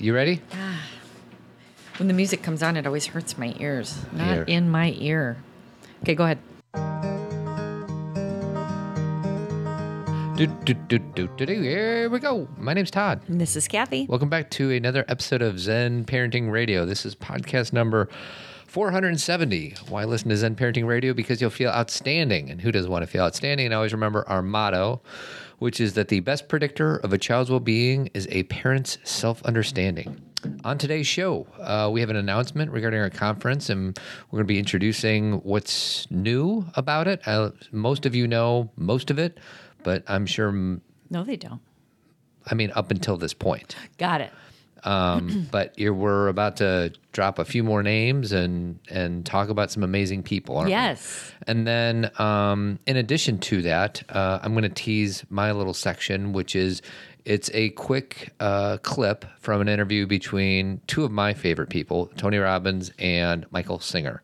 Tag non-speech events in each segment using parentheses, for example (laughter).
You ready? (sighs) When the music comes on, it always hurts my ears. Not Ear. in my ear. Okay, go ahead. Do, do, do, do, do, do. Here we go. My name's Todd. And This is Cathy. Welcome back to another episode of Zen Parenting Radio. This is podcast number 470. Why listen to Zen Parenting Radio? Because you'll feel outstanding. And who doesn't want to feel outstanding? And always remember our motto, which is that the best predictor of a child's well being is a parent's self understanding. On today's show, uh, we have an announcement regarding our conference, and we're going to be introducing what's new about it. Uh, most of you know most of it, but I'm sure, m- No, they don't. I mean, up until this point. Got it. Um, (clears throat) but you're, we're about to drop a few more names and and talk about some amazing people. aren't we? Yes. And then, um, in addition to that, uh, I'm going to tease my little section, which is it's a quick uh, clip from an interview between two of my favorite people, Tony Robbins and Michael Singer,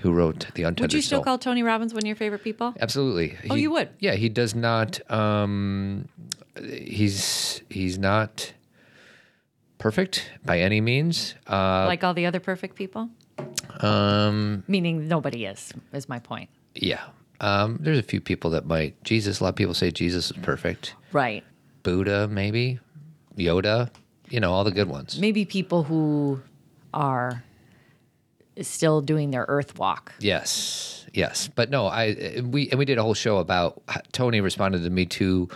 who wrote The Untethered Would you still Soul. call Tony Robbins one of your favorite people? Absolutely. Oh, He- you would? Yeah, he does not. Um, he's he's not perfect by any means. Uh, like all the other perfect people? um, Meaning nobody is, is my point. yeah. Um, there's a few people that might. Jesus. A lot of people say Jesus is perfect. Right. Buddha, maybe. Yoda. You know, all the good ones. Maybe people who are still doing their earth walk. Yes, yes, but no, I we and we did a whole show about Tony responded to Me Too,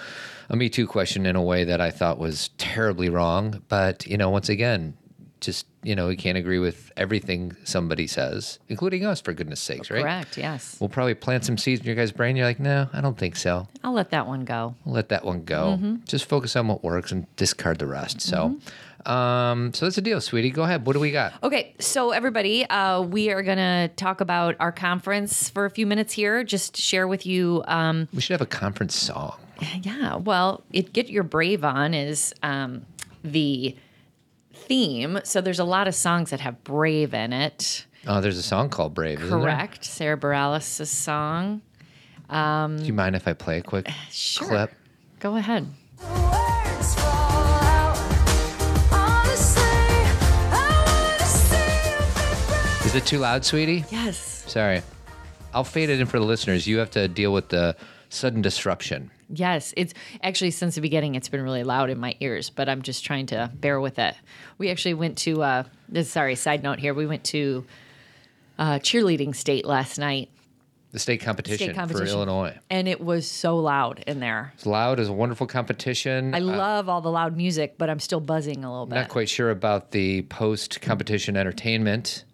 a Me Too question in a way that I thought was terribly wrong. But you know, once again, just you know, we can't agree with everything somebody says, including us, for goodness sakes, right? Correct. Yes. We'll probably plant some seeds in your guys' brain. You're like, no, I don't think so. I'll let that one go. We'll let that one go. Just focus on what works and discard the rest. So, um, so that's the deal, sweetie. Go ahead. What do we got? Okay, so everybody, uh, we are going to talk about our conference for a few minutes here. Just share with you. Um, We should have a conference song. Yeah, well, it get your brave on is um, the theme. So there's a lot of songs that have brave in it. Oh, there's a song called Brave, isn't there? Correct, Sara Bareilles' song. Do you mind if I play a quick Sure. clip? Go ahead. Words fall out. Honestly, I wanna see you be brave. Is it too loud, sweetie? Yes. Sorry. I'll fade it in for the listeners. You have to deal with the sudden disruption. Yes, it's actually since the beginning it's been really loud in my ears, but I'm just trying to bear with it. We actually went to uh sorry, side note here. We went to uh cheerleading state last night. The state competition, State competition. for Illinois. And it was so loud in there. It's loud. It's a wonderful competition. I Uh, love all the loud music, but I'm still buzzing a little bit. not quite sure about the post competition entertainment.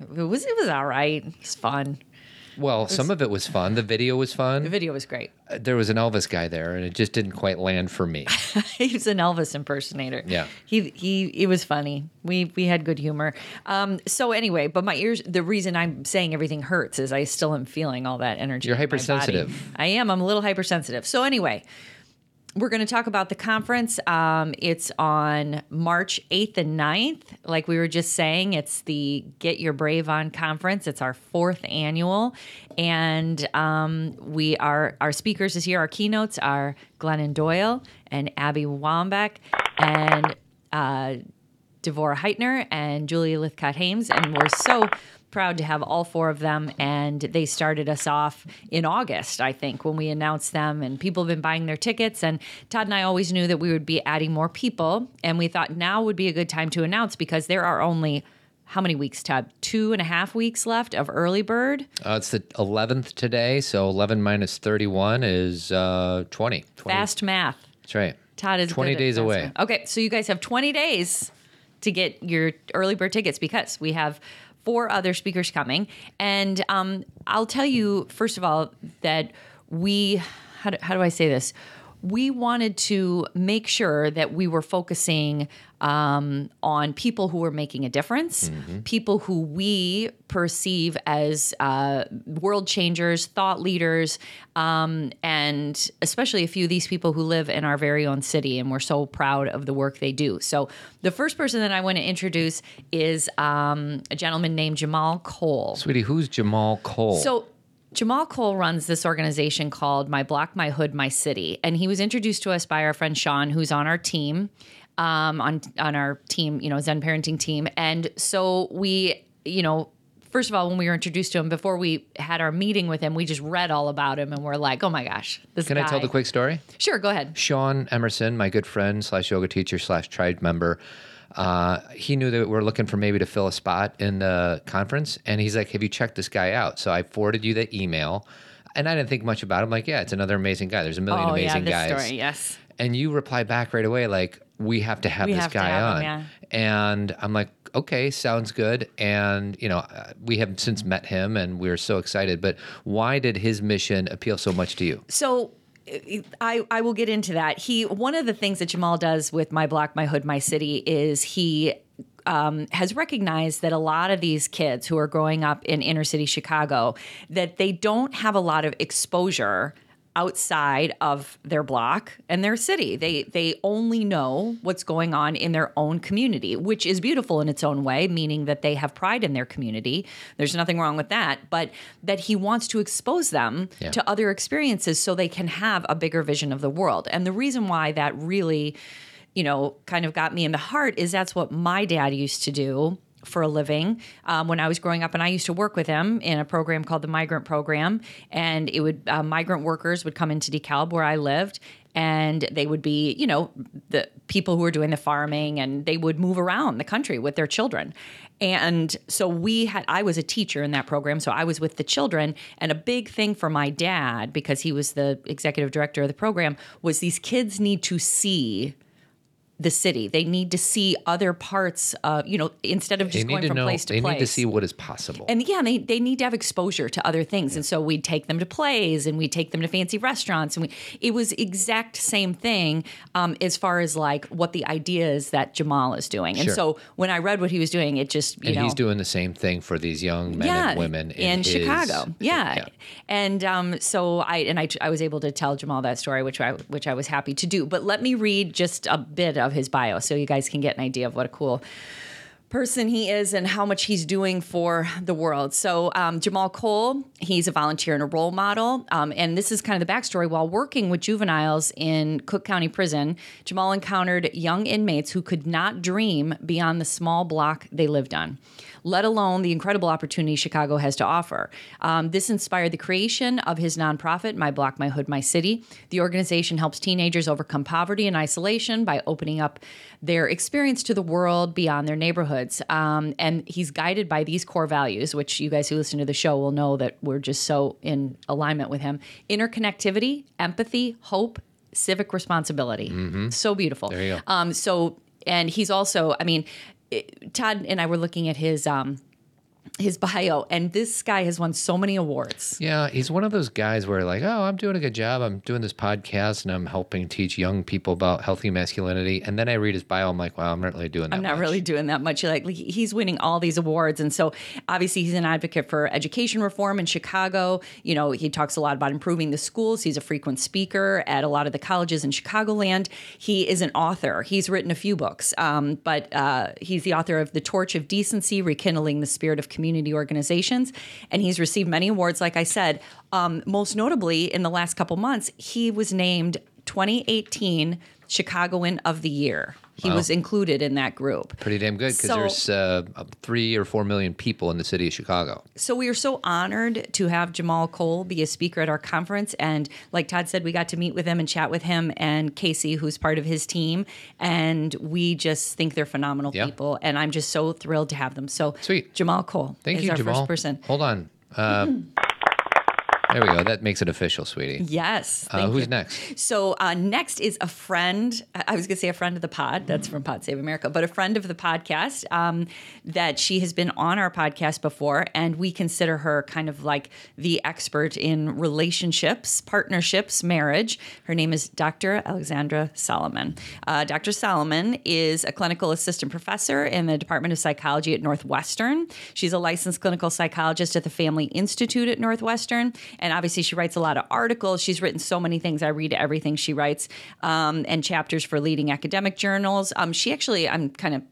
It was it was all right. It was fun. Well, some of it was fun. The video was fun. The video was great. Uh, There was an Elvis guy there, and it just didn't quite land for me. (laughs) he was an Elvis impersonator. Yeah. He he it was funny. We we had good humor. Um so anyway, but my ears the reason I'm saying everything hurts is I still am feeling all that energy. You're in my body. hypersensitive. I am. I'm a little hypersensitive. So anyway, we're going to talk about the conference. Um, it's on March 8th and 9th. Like we were just saying, it's the Get Your Brave On conference. It's our fourth annual. And um, we are, our speakers this year, our keynotes are Glennon Doyle and Abby Wambach and uh, Devorah Heitner and Julia Lythcott-Haims. And we're so proud to have all four of them. And they started us off in August, I think, when we announced them. And people have been buying their tickets. And Todd and I always knew that we would be adding more people. And we thought now would be a good time to announce because there are only. How many weeks, Todd? Two and a half weeks left of early bird. Uh, it's the 11th today, so 11 minus 31 is uh, 20. 20. Fast math. That's right. Todd is 20 good days away. math. Okay, so you guys have 20 days to get your early bird tickets because we have four other speakers coming. And um, I'll tell you, first of all, that we, how do, how do I say this? We wanted to make sure that we were focusing um, on people who were making a difference, people who we perceive as uh, world changers, thought leaders, um, and especially a few of these people who live in our very own city. And we're so proud of the work they do. So, the first person that I want to introduce is um, a gentleman named Jahmal Cole. Sweetie, who's Jahmal Cole? So Jahmal Cole runs this organization called My Block, My Hood, My City. And he was introduced to us by our friend Sean, who's on our team. um, on on our team, you know, Zen parenting team, and so we, you know. First of all, when we were introduced to him, before we had our meeting with him, we just read all about him and we're like, "Oh my gosh, this Can guy!" I tell the quick story? Sure, go ahead. Sean Emerson, my good friend slash yoga teacher slash tribe member, uh, he knew that we're looking for maybe to fill a spot in the conference, and he's like, "Have you checked this guy out?" So I forwarded you the email, and I didn't think much about him. Like, yeah, it's another amazing guy. There's a million Oh yeah, amazing this guys. story. Yes. And you reply back right away, like, we have to have We this have guy have on. him, yeah. And I'm like, okay, sounds good. And, you know, uh, we have since met him and we are so excited. But why did his mission appeal so much to you? So I, I will get into that. He one of the things that Jahmal does with my block, my hood, my city is he um, has recognized that a lot of these kids who are growing up in inner city Chicago that they don't have a lot of exposure outside of their block and their city. They they only know what's going on in their own community, which is beautiful in its own way, meaning that they have pride in their community. There's nothing wrong with that, but that he wants to expose them Yeah. to other experiences so they can have a bigger vision of the world. And the reason why that really, you know, kind of got me in the heart is that's what my dad used to do for a living um, when I was growing up, and I used to work with him in a program called the Migrant Program, and it would uh, migrant workers would come into DeKalb where I lived, and they would be, you know, the people who were doing the farming, and they would move around the country with their children. And so we had, I was a teacher in that program. So I was with the children. And a big thing for my dad, because he was the executive director of the program, was these kids need to see the city. They need to see other parts of, you know, instead of just going from know, place to they place. They need to see what is possible. And yeah, they, they need to have exposure to other things. And so we'd take them to plays and we'd take them to fancy restaurants. And we, it was exact same thing um, as far as like what the idea is that Jahmal is doing. And Sure. so when I read what he was doing, it just, you and know. he's doing the same thing for these young men and women in, his- Chicago. Yeah. And um, so I and I, I was able to tell Jahmal that story, which I which I was happy to do. But let me read just a bit of his bio so you guys can get an idea of what a cool person he is and how much he's doing for the world. So, um, Jahmal Cole, he's a volunteer and a role model. Um, and this is kind of the backstory. While working with juveniles in Cook County Prison, Jahmal encountered young inmates who could not dream beyond the small block they lived on. Let alone the incredible opportunity Chicago has to offer. Um, this inspired the creation of his nonprofit, My Block, My Hood, My City. The organization helps teenagers overcome poverty and isolation by opening up their experience to the world beyond their neighborhoods. Um, and he's guided by these core values, which you guys who listen to the show will know that we're just so in alignment with him interconnectivity, empathy, hope, civic responsibility. So beautiful. There you go. Um, so, and he's also, I mean, it- Todd and I were looking at his um, his bio, and this guy has won so many awards. Yeah, he's one of those guys where like, oh, I'm doing a good job. I'm doing this podcast and I'm helping teach young people about healthy masculinity. And then I read his bio, I'm like, wow, I'm not really doing that. I'm not much. really doing that much. Like like, he's winning all these awards, and so obviously he's an advocate for education reform in Chicago. You know, he talks a lot about improving the schools. He's a frequent speaker at a lot of the colleges in Chicagoland. He is an author. He's written a few books, um, but uh, he's the author of The Torch of Decency: Rekindling the Spirit of Community Organizations, and he's received many awards. Like I said, um, most notably in the last couple months, he was named 2018 Chicagoan of the Year. He was included in that group. Pretty damn good because So- there's uh, three or four million people in the city of Chicago. So we are so honored to have Jahmal Cole be a speaker at our conference. And like Todd said, we got to meet with him and chat with him and Casey, who's part of his team. And we just think they're phenomenal Yeah. people. And I'm just so thrilled to have them. So Sweet. Jahmal Cole Thank is you, our Jahmal. first person. Hold on. Uh, (clears throat) there we go. That makes it official, sweetie. Yes. Uh, who's you. next? So uh, next is a friend. I was going to say a friend of the pod. That's from Pod Save America, but a friend of the podcast um, that she has been on our podcast before, and we consider her kind of like the expert in relationships, partnerships, marriage. Her name is Dr. Alexandra Solomon. Uh, Dr. Solomon is a clinical assistant professor in the Department of Psychology at Northwestern. She's a licensed clinical psychologist at the Family Institute at Northwestern, and obviously she writes a lot of articles. She's written so many things. I read everything she writes, um, and chapters for leading academic journals. Um, she actually, I'm kind of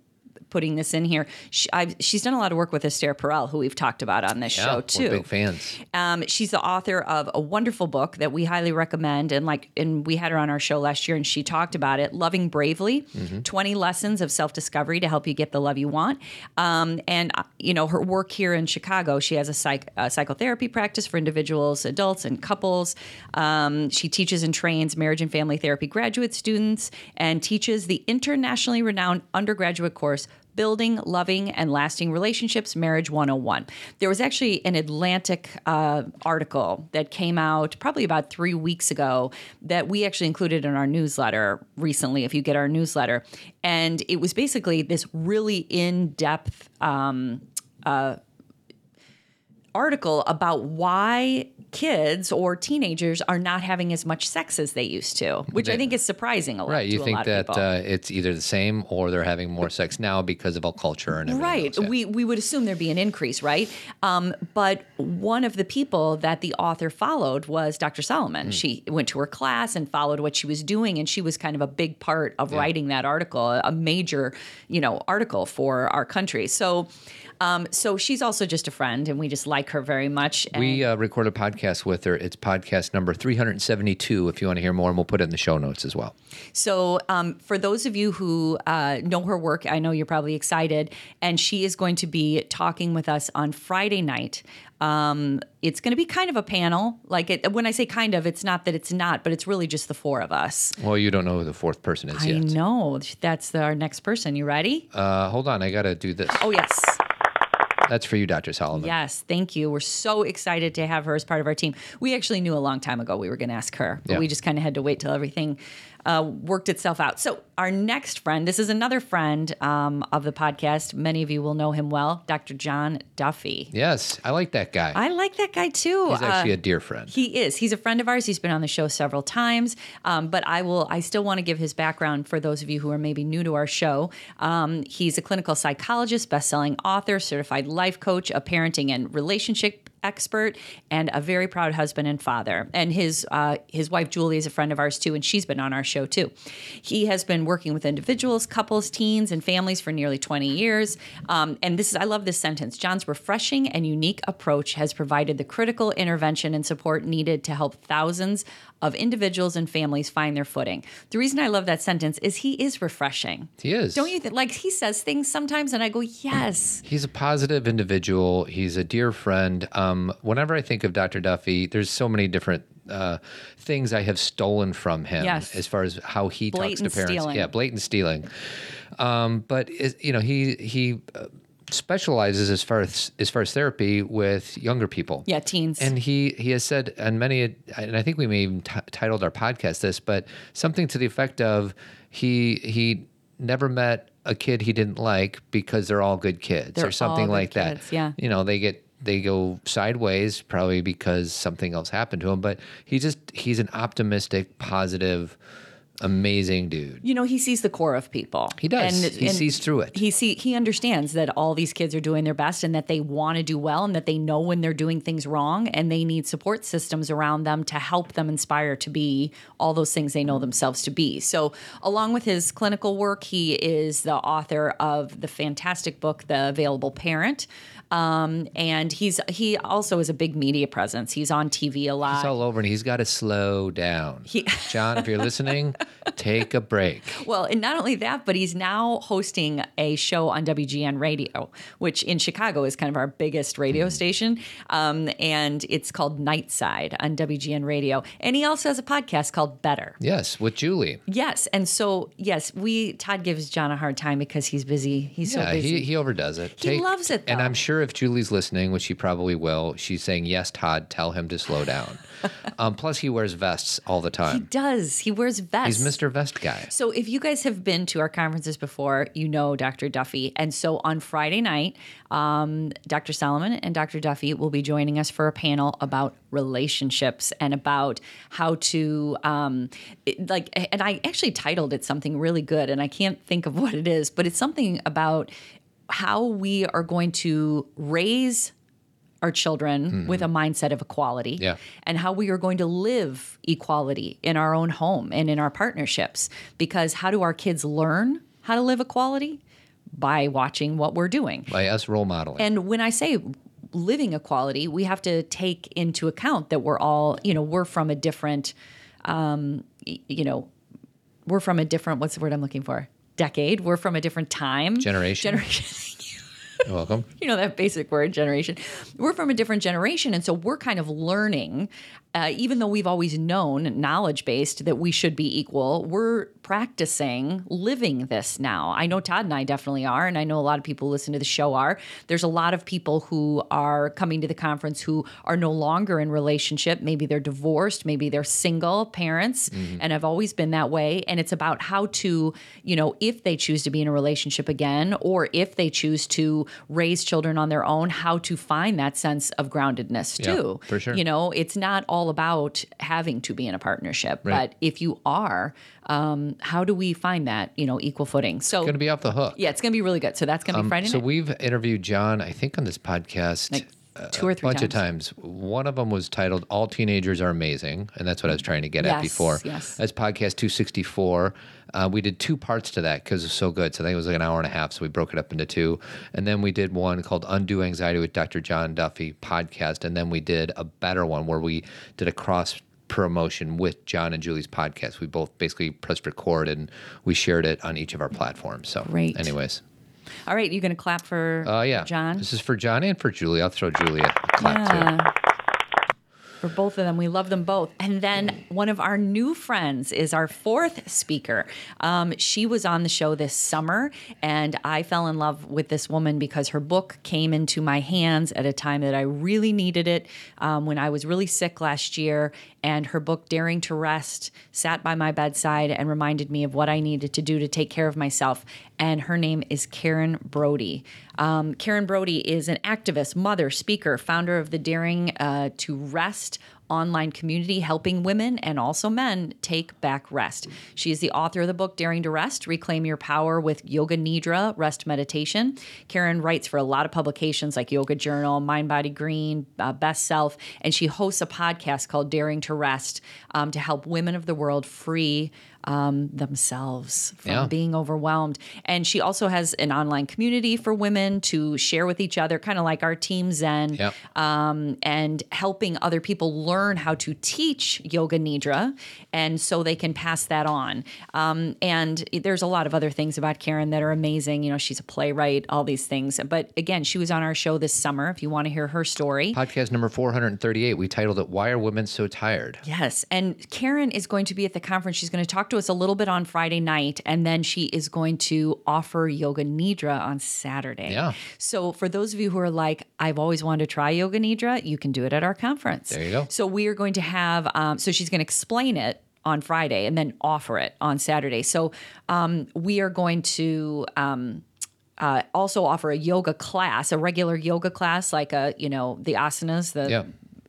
putting this in here. She, she's done a lot of work with Esther Perel, who we've talked about on this Yeah, show we're too. big fans. Um, she's the author of a wonderful book that we highly recommend, and like, and we had her on our show last year, and she talked about it. Loving bravely, Mm-hmm. twenty lessons of self discovery to help you get the love you want. Um, and uh, you know her work here in Chicago. She has a, psych, a psychotherapy practice for individuals, adults, and couples. Um, she teaches and trains marriage and family therapy graduate students, and teaches the internationally renowned undergraduate course Building Loving and Lasting Relationships Marriage 101. There was actually an Atlantic uh, article that came out probably about three weeks ago that we actually included in our newsletter recently, if you get our newsletter. And it was basically this really in depth um, uh, article about why kids or teenagers are not having as much sex as they used to, which I think is surprising a lot. Right. You think that uh, it's either the same or they're having more sex now because of all culture and everything. Right. else, yeah. We we would assume there'd be an increase, right? Um, but one of the people that the author followed was Dr. Solomon. She went to her class and followed what she was doing, and she was kind of a big part of writing that article, a major, you know, article for our country. So, um, so she's also just a friend, and we just like her very much. And We uh, record a podcast with her. It's podcast number 372 if you want to hear more, and we'll put it in the show notes as well. So, um, for those of you who uh, know her work, I know you're probably excited, and she is going to be talking with us on Friday night. Um, it's going to be kind of a panel. Like it, when I say kind of, it's not that it's not, but it's really just the four of us. Well, you don't know who the fourth person is I yet. know that's the, our next person. You ready? Uh, hold on. I got to do this. oh yes. That's for you, Dr. Solomon. Yes, thank you. We're so excited to have her as part of our team. We actually knew a long time ago we were going to ask her, but Yeah. we just kind of had to wait till everything uh, worked itself out. So, our next friend, this is another friend um, of the podcast. Many of you will know him well, Dr. John Duffy. Yes, I like that guy. I like that guy too. He's actually Uh, a dear friend. he is. He's a friend of ours. He's been on the show several times. Um, but I will. I still want to give his background for those of you who are maybe new to our show. Um, he's a clinical psychologist, best-selling author, certified life coach, a parenting and relationship expert, and a very proud husband and father. And his uh, his wife Julie is a friend of ours too, and she's been on our show too. He has been working with individuals, couples, teens, and families for nearly 20 years. Um, and this is I love this sentence. John's refreshing and unique approach has provided the critical intervention and support needed to help thousands of individuals and families find their footing. The reason I love that sentence is he is refreshing. He is. Don't you think? Like he says things sometimes, and I go, yes. He's a positive individual. He's a dear friend. Um, whenever I think of Dr. Duffy, there's so many different uh, things I have stolen from him Yes. as far as how he Blatant talks to parents. stealing. Yeah, blatant stealing. Um, but is, you know, he he uh, specializes as far as as far as therapy with younger people. Yeah, teens. And he he has said, and many, and I think we may even t- titled our podcast this, but something to the effect of he he never met a kid he didn't like because they're all good kids They're or something like that. kids, yeah. you know they get they go sideways probably because something else happened to him, but he just he's an optimistic, positive, amazing dude. you know, he sees the core of people. He does. And, He sees through it. He see he understands that all these kids are doing their best and that they want to do well and that they know when they're doing things wrong and they need support systems around them to help them inspire to be all those things they know themselves to be. So, along with his clinical work, he is the author of the fantastic book The Available Parent. Um, and he's he also is a big media presence. He's on TV a lot. He's all over, and he's got to slow down. He- (laughs) John, if you're listening, take a break. Well, and not only that, but he's now hosting a show on WGN Radio, which in Chicago is kind of our biggest radio station. Um, and it's called Nightside on WGN Radio. And he also has a podcast called Better. Yes, with Julie. Yes. And so, yes, we, Todd gives John a hard time because he's busy. He's so Yeah, busy. he, he overdoes it. He loves it, And. I'm sure if Julie's listening, which she probably will, she's saying, Yes, Todd, tell him to slow down. (laughs) um, plus, he wears vests all the time. he does. He wears vests. He's Mr. Vest Guy. So, if you guys have been to our conferences before, you know Dr. Duffy. And so on Friday night, um, Dr. Solomon and Dr. Duffy will be joining us for a panel about relationships and about how to, um, it- like, and I actually titled it something really good, and I can't think of (laughs) what it is, but it's something about how we are going to raise our children with a mindset of equality Yeah. and how we are going to live equality in our own home and in our partnerships. Because how do our kids learn how to live equality? by watching what we're doing. By us role modeling. And when I say living equality, we have to take into account that we're all, you know, we're from a different, um, you know, we're from a different, what's the word I'm looking for? Decade. We're from a different time. Generation. Generation. (laughs) You're welcome. you know that basic word generation we're from a different generation and so we're kind of learning uh, even though we've always known knowledge based that we should be equal we're practicing living this now. I know todd and i definitely are and i know a lot of people who listen to the show are. There's a lot of people who are coming to the conference who are no longer in relationship. Maybe they're divorced maybe they're single parents and have always been that way. And it's about how to you know if they choose to be in a relationship again or if they choose to raise children on their own how to find that sense of groundedness Yeah, too. for sure. you know it's not all about having to be in a partnership Right. but if you are um, how do we find that you know equal footing so it's Going to be off the hook. yeah it's gonna be really good so that's gonna be friday Um, So night we've interviewed John, I think, on this podcast Like two or three a bunch times. of times. One of them was titled "All Teenagers Are Amazing," and that's what I was trying to get at before. yes. That's podcast two sixty four. Uh, we did two parts to that because it was so good. So I think it was like an hour and a half. So we broke it up into two, and then we did one called "Undo Anxiety" with Dr. John Duffy podcast, and then we did a better one where we did a cross promotion with John and Julie's podcast. We both basically pressed record and we shared it on each of our platforms. So, Great. anyways. All right you're gonna clap for Uh, yeah. john This is for John and for Julie. I'll throw Julie a clap too. For both of them, we love them both. And then one of our new friends is our fourth speaker. Um, she was on the show this summer, and I fell in love with this woman because her book came into my hands at a time that I really needed it um, when I was really sick last year. And her book, Daring to Rest, sat by my bedside and reminded me of what I needed to do to take care of myself. And her name is Karen Brody. Um, Karen Brody is an activist, mother, speaker, founder of the Daring uh, to Rest online community helping women and also men take back rest. She is the author of the book Daring to Rest Reclaim Your Power with Yoga Nidra Rest Meditation. Karen writes for a lot of publications like Yoga Journal, Mind Body Green, uh, Best Self, and she hosts a podcast called Daring to Rest um, to help women of the world free um, themselves from Yeah. being overwhelmed. And she also has an online community for women to share with each other, kind of like our Team Zen Yep. um, and helping other people learn how to teach yoga nidra and so they can pass that on um, and there's a lot of other things about karen that are amazing you know she's a playwright all these things but again she was on our show this summer if you want to hear her story Podcast number 438. We titled it Why Are Women So Tired? Yes. And Karen is going to be at the conference. She's going to talk to us a little bit on Friday night, and then she is going to offer Yoga Nidra on Saturday. Yeah. So for those of you who are like, I've always wanted to try Yoga Nidra, you can do it at our conference. There you go. So we are going to have, um, so she's going to explain it on Friday and then offer it on Saturday. So um, we are going to. Um, uh, also offer a yoga class, a regular yoga class, like a you know the asanas, the Yeah.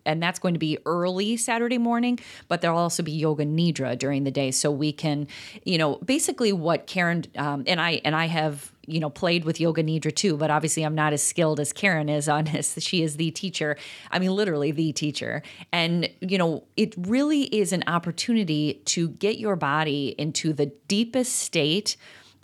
And that's going to be early Saturday morning, but there'll also be yoga nidra during the day, so we can, you know, basically what Karen um, and I and I have you know played with yoga nidra too, but obviously I'm not as skilled as Karen is on this. (laughs) She is the teacher. I mean, literally the teacher, and you know, it really is an opportunity to get your body into the deepest state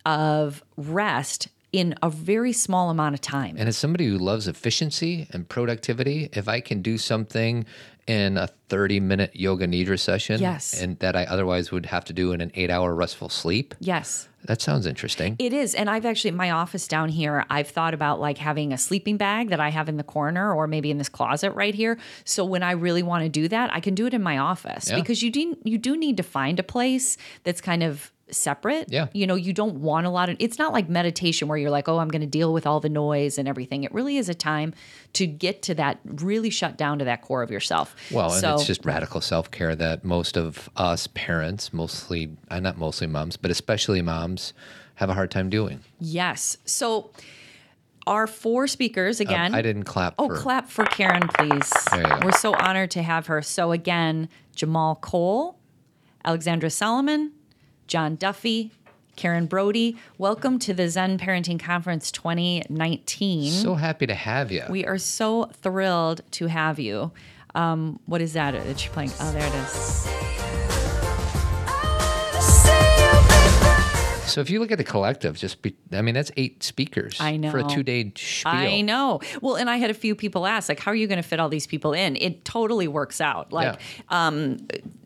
of rest in a very small amount of time. And as somebody who loves efficiency and productivity, if I can do something in a 30 minute yoga nidra session Yes. and that I otherwise would have to do in an eight hour restful sleep, yes. that sounds interesting. It is. And I've actually, in my office down here, I've thought about like having a sleeping bag that I have in the corner or maybe in this closet right here. So when I really want to do that, I can do it in my office Yeah. because you do, you do need to find a place that's kind of separate. Yeah. You know, you don't want a lot of, it's not like meditation where you're like, oh, I'm going to deal with all the noise and everything. It really is a time to get to that, really shut down to that core of yourself. Well, and it's just radical self care that most of us parents, mostly, uh, not mostly moms, but especially moms, have a hard time doing. Yes. So our four speakers again. Um, I didn't clap Oh, for clap for Karen, please. There you go. We're so honored to have her. So again, Jahmal Cole, Alexandra Solomon, John Duffy, Karen Brody. Welcome to the Zen Parenting Conference 2019. So happy to have you. we are so thrilled to have you. Um, what is that that you're playing? Oh, there it is. So if you look at the collective, just be, I mean, that's eight speakers. I know. for a two day spiel. I know. Well, and I had a few people ask, like, how are you going to fit all these people in? It totally works out. Like, um,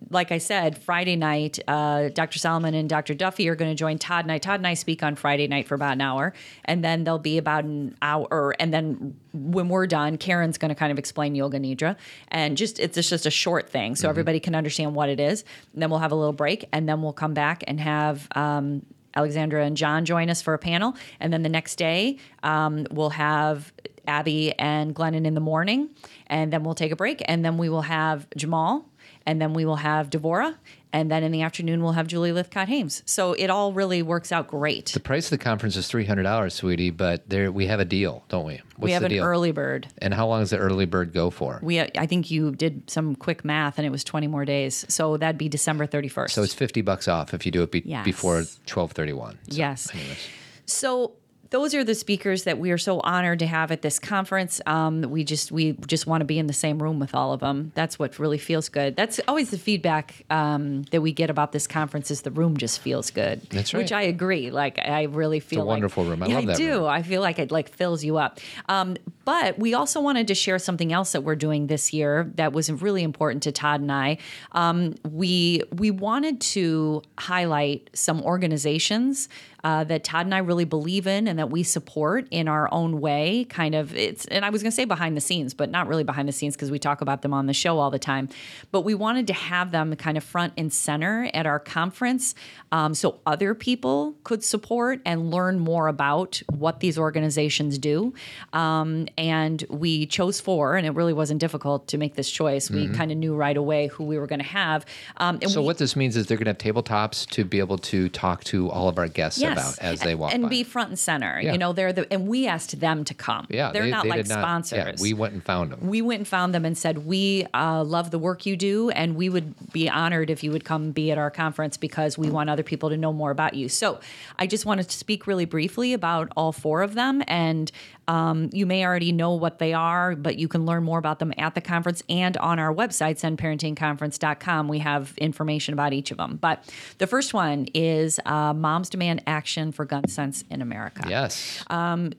like I said, Friday night, uh, Dr. Solomon and Dr. Duffy are going to join Todd and I. Todd and I speak on Friday night for about an hour, and then there'll be about an hour, and then when we're done, Karen's going to kind of explain Yoga Nidra, and just it's just a short thing, so everybody can understand what it is. And then we'll have a little break, and then we'll come back and have. Um, Alexandra and John join us for a panel, and then the next day um, we'll have Abby and Glennon in the morning, and then we'll take a break, and then we will have Jahmal, and then we will have Devorah, and then in the afternoon we'll have Julie Lythcott-Haims. So it all really works out great. The price of the conference is three hundred dollars, sweetie, but there we have a deal, don't we? What's we have the an deal? early bird. and how long does the early bird go for? We I think you did some quick math, and it was twenty more days, so that'd be December thirty first. so it's fifty bucks off if you do it be- Yes. before twelve thirty one. Yes. anyways. So those are the speakers that we are so honored to have at this conference. Um, we just we just want to be in the same room with all of them. That's what really feels good. That's always the feedback um, that we get about this conference is the room just feels good. That's right. Which. I agree. Like I really feel like- wonderful room. I yeah, love that I do. room. I feel like it like fills you up. Um, but we also wanted to share something else that we're doing this year that was really important to Todd and I. Um, we we wanted to highlight some organizations uh, that Todd and I really believe in and that we support in our own way. Kind of it's and I was going to say behind the scenes, but not really behind the scenes because we talk about them on the show all the time. But we wanted to have them kind of front and center at our conference, um, so other people could support and learn more about what these organizations do. Um, and we chose four, and it really wasn't difficult to make this choice. We kind of knew right away who we were going to have. Um, and Mm-hmm. So we, what this means is they're going to have tabletops to be able to talk to all of our guests about as they walk and by. be front and center. Yeah. You know, they're the and we asked them to come. yeah, they're they, not they like not- sponsors. Yeah, we went and found them. we went and found them and said we uh, love the work you do and we would be honored if you would come be at our conference because we want other people to know more about you so i just wanted to speak really briefly about all four of them and um, you may already know what they are but you can learn more about them at the conference and on our website zenparentingconference.com we have information about each of them but the first one is uh, moms demand action for gun sense in america yes.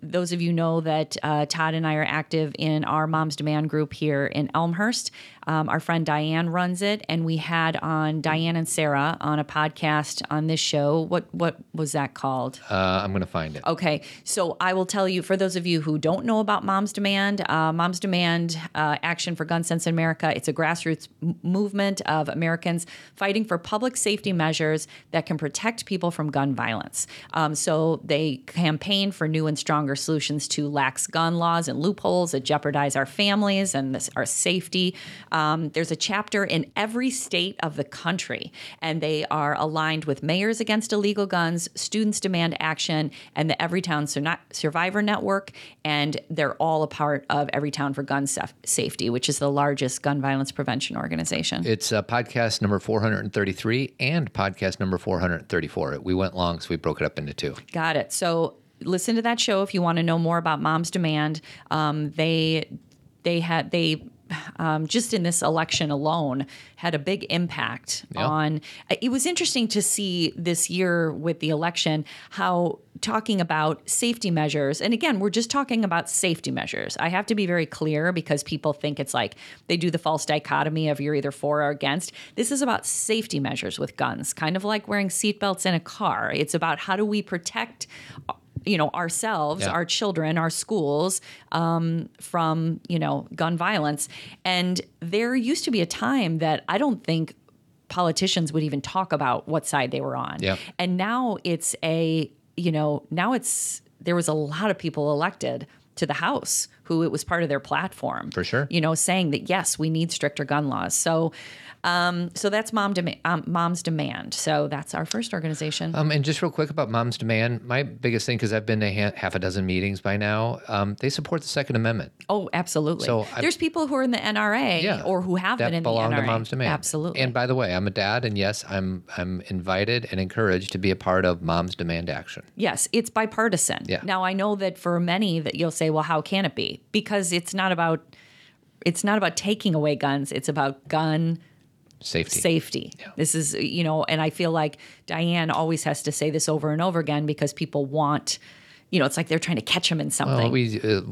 those of you know that uh, Todd and I are active in our Moms Demand group here in Elmhurst. Um, our friend Diane runs it, and we had on Diane and Sarah on a podcast on this show. What what was that called? uh, I'm going to find it. Okay, so I will tell you for those of you who don't know about Moms Demand, uh, Moms Demand uh, Action for Gun Sense in America. It's a grassroots m- movement of Americans fighting for public safety measures that can protect people from gun violence. Um, so they campaign for new and stronger solutions to lax gun laws and loopholes that jeopardize our families and this, our safety. Um, there's a chapter in every state of the country, and they are aligned with Mayors Against Illegal Guns, Students Demand Action, and the Everytown Sur- Survivor Network. And they're all a part of Everytown for Gun Saf- Safety, which is the largest gun violence prevention organization. It's uh, podcast number 433 and podcast number 434. We went long, so we broke it up into two. Got it. So listen to that show if you want to know more about Mom's Demand. Um, they they had they um, just in this election alone had a big impact Yeah. on. It was interesting to see this year with the election how talking about safety measures and again we're just talking about safety measures i have to be very clear because people think it's like they do the false dichotomy of you're either for or against this is about safety measures with guns kind of like wearing seatbelts in a car it's about how do we protect you know ourselves Yeah. our children our schools um, from you know gun violence and there used to be a time that i don't think politicians would even talk about what side they were on Yeah. and now it's a you know now it's there was a lot of people elected to the house who it was part of their platform For sure. you know saying that yes we need stricter gun laws so um, so that's mom demand um, mom's demand so that's our first organization Um, and just real quick about Mom's Demand, my biggest thing, because I've been to ha- half a dozen meetings by now, um, they support the Second Amendment. Oh, absolutely. So I- There's people who are in the NRA Yeah, or who have been in the NRA. belong NRA. to Mom's Demand. Absolutely. And by the way, I'm a dad, and yes, I'm I'm invited and encouraged to be a part of Mom's Demand Action. yes, it's bipartisan. Yeah. Now I know that for many that you'll say, well, how can it be? Because it's not about it's not about taking away guns. It's about gun Safety. safety. This is, you know, and I feel like Diane always has to say this over and over again because people want, you know, it's like they're trying to catch them in something. Well, we uh,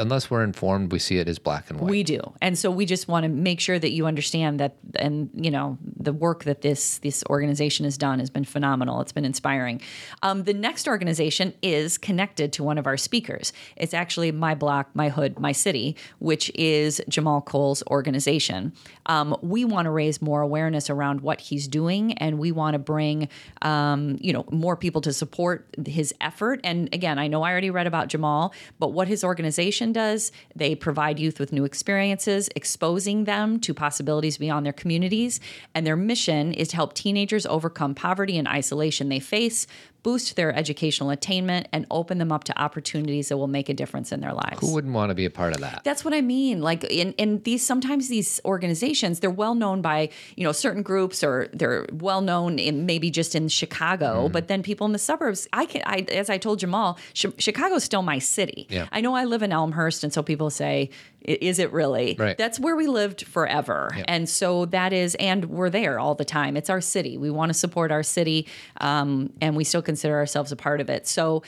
unless we're informed, we see it as black and white. We do, and so we just want to make sure that you understand that, and you know, the work that this this organization has done has been phenomenal. It's been inspiring. Um, the next organization is connected to one of our speakers. It's actually My Block, My Hood, My City, which is Jahmal Cole's organization. Um, we want to raise more awareness around what he's doing, and we want to bring, um, you know, more people to support his effort. And again, I know I already read about Jahmal, but what his organization does, they provide youth with new experiences, exposing them to possibilities beyond their communities. And their mission is to help teenagers overcome poverty and isolation they face, boost their educational attainment, and open them up to opportunities that will make a difference in their lives. Who wouldn't want to be a part of that? That's what I mean. Like in, in these sometimes these organizations, they're well known by, you know, certain groups or they're well known in maybe just in Chicago, Mm-hmm. but then people in the suburbs, I can I as I told Jahmal, Chi- Chicago's still my city. Yeah. I know I live in Elmhurst and so people say "I- is it really? Right. That's where we lived forever. And so that is, and we're there all the time. It's our city. We want to support our city, um, and we still consider ourselves a part of it. So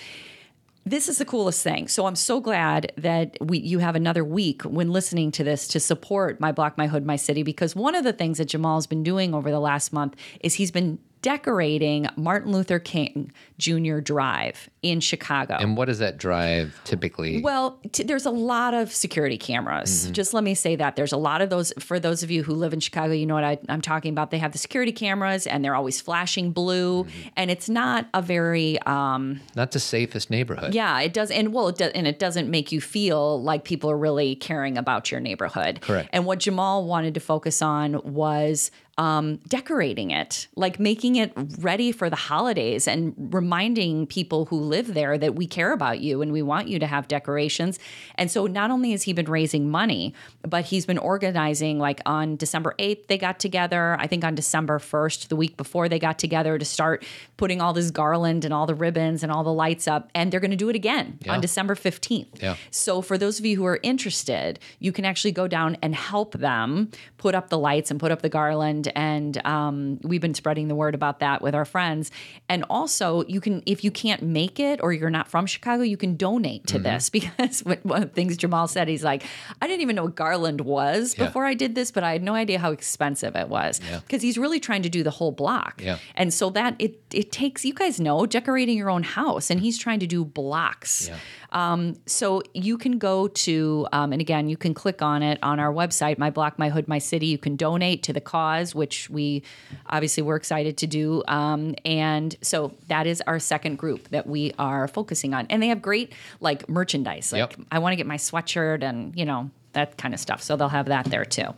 this is the coolest thing. So I'm so glad that we you have another week when listening to this to support my block, my hood, my city. Because one of the things that Jahmal's been doing over the last month is he's been decorating Martin Luther King Jr. Drive in Chicago. and what does that drive typically? Well, t- there's a lot of security cameras. Just let me say that there's a lot of those. For those of you who live in Chicago, you know what I, I'm talking about. They have the security cameras, and they're always flashing blue, and it's not a very um, Not the safest neighborhood. yeah, it does, and well, it does, and it doesn't make you feel like people are really caring about your neighborhood. Correct. And what Jahmal wanted to focus on was um, decorating it, like making it ready for the holidays, and reminding people who live there that we care about you and we want you to have decorations. And so, not only has he been raising money, but he's been organizing. Like on December eighth, they got together. I think on December first, the week before, they got together to start putting all this garland and all the ribbons and all the lights up, and they're going to do it again Yeah. on December 15th. Yeah. So for those of you who are interested, you can actually go down and help them put up the lights and put up the garland. And um, we've been spreading the word about that with our friends. And also, you can, if you can't make it or you're not from Chicago, you can donate to this (laughs) because one of the things Jahmal said, he's like, I didn't even know what garland was Yeah. before I did this, but I had no idea how expensive it was Yeah. because he's really trying to do the whole block. Yeah. And so that it it takes you guys know decorating your own house, and he's trying to do blocks. Um, so you can go to um, and again you can click on it on our website, my block, my hood, my city. You can donate to the cause, which we obviously we're excited to do. Um, and so that is our second group that we are focusing on, and they have great like merchandise. Like Yep. I want to get my sweatshirt and you know that kind of stuff. So they'll have that there too.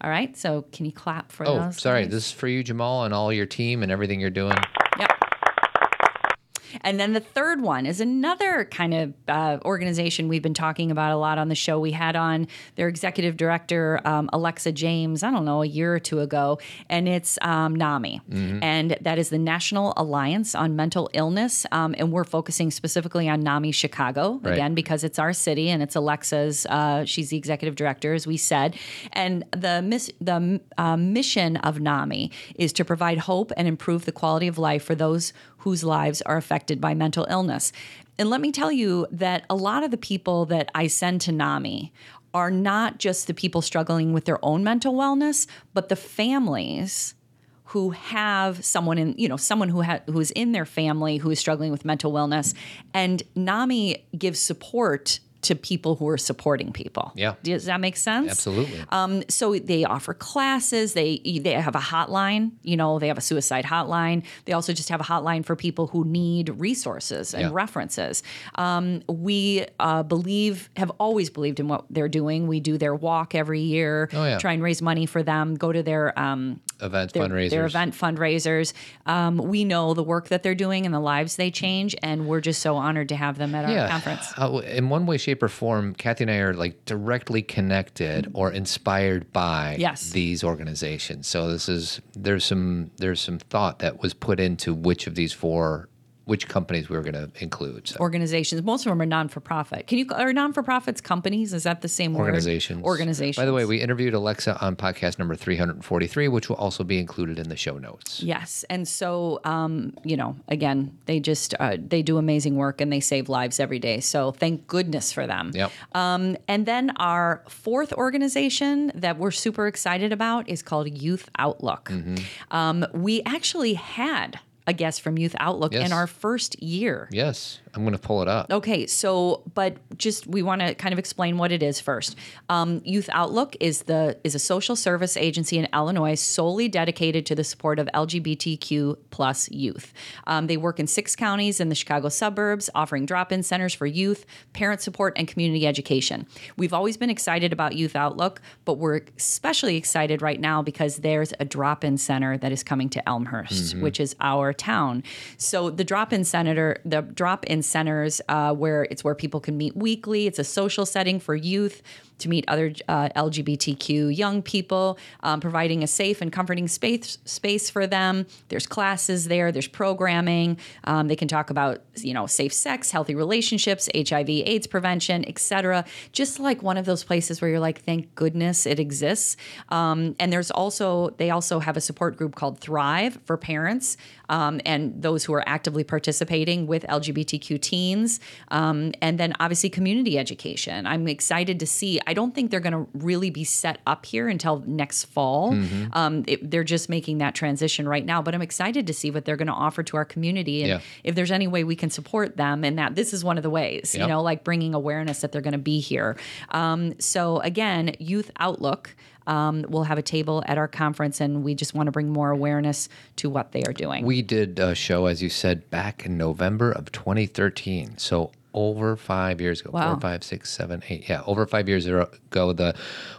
All right. So can you clap for Oh, those? sorry. guys? This is for you, Jahmal, and all your team and everything you're doing. And then the third one is another kind of uh, organization we've been talking about a lot on the show. We had on their executive director, um, Alexa James, I don't know, a year or two ago, and it's um, NAMI. And that is the National Alliance on Mental Illness. Um, and we're focusing specifically on NAMI Chicago, Right. again, because it's our city and it's Alexa's, uh, she's the executive director, as we said. And the, miss, the uh, mission of NAMI is to provide hope and improve the quality of life for those whose lives are affected by mental illness. And let me tell you that a lot of the people that I send to NAMI are not just the people struggling with their own mental wellness, but the families who have someone in you know someone who ha- who is in their family who is struggling with mental wellness and NAMI gives support to people who are supporting people. Yeah. Does that make sense? Absolutely. Um, so they offer classes. They they have a hotline. You know, they have a suicide hotline. They also just have a hotline for people who need resources and Yeah. references. Um, we uh, believe, have always believed in what they're doing. We do their walk every year. Oh, yeah. Try and raise money for them. Go to their um, Event their, fundraisers. their event fundraisers. Um, we know the work that they're doing and the lives they change, and we're just so honored to have them at our conference. Uh, in one way, shape, or form, Cathy and I are like directly connected or inspired by Yes. these organizations. So this is there's some there's some thought that was put into which of these four which companies we were going to include. So. Organizations. Most of them are non for profit. Can you are non for profits companies? Is that the same word? organizations. Organizations. By the way, we interviewed Alexa on podcast number 343, which will also be included in the show notes. Yes, and so um, you know, again, they just uh, they do amazing work and they save lives every day. So thank goodness for them. Yep. Um, and then our fourth organization that we're super excited about is called Youth Outlook. Mm-hmm. Um, we actually had a guest from Youth Outlook Yes. in our first year. Yes, I'm going to pull it up. Okay, so but just we want to kind of explain what it is first. Um, Youth Outlook is the is a social service agency in Illinois solely dedicated to the support of LGBTQ plus youth. Um, they work in six counties in the Chicago suburbs, offering drop-in centers for youth, parent support, and community education. We've always been excited about Youth Outlook, but we're especially excited right now because there's a drop-in center that is coming to Elmhurst, which is our town. So the drop-in center, the drop-in centers, uh, where it's where people can meet weekly. It's a social setting for youth to meet other uh, LGBTQ young people, um, providing a safe and comforting space space for them. There's classes there. There's programming. Um, they can talk about you know safe sex, healthy relationships, HIV/AIDS prevention, etc. Just like one of those places where you're like, thank goodness it exists. Um, and there's also they also have a support group called Thrive for parents um, and those who are actively participating with LGBTQ teens. Um, and then obviously community education. I'm excited to see. I don't think they're going to really be set up here until next fall. Um, it- they're just making that transition right now. But I'm excited to see what they're going to offer to our community and Yeah. if there's any way we can support them. And that this is one of the ways, you know, like bringing awareness that they're going to be here. Um, so again, Youth Outlook. Um, we'll have a table at our conference, and we just want to bring more awareness to what they are doing. We did a show, as you said, back in November of 2013. So over five years ago, Wow. four, five, six, seven, eight. Yeah, over five years ago, the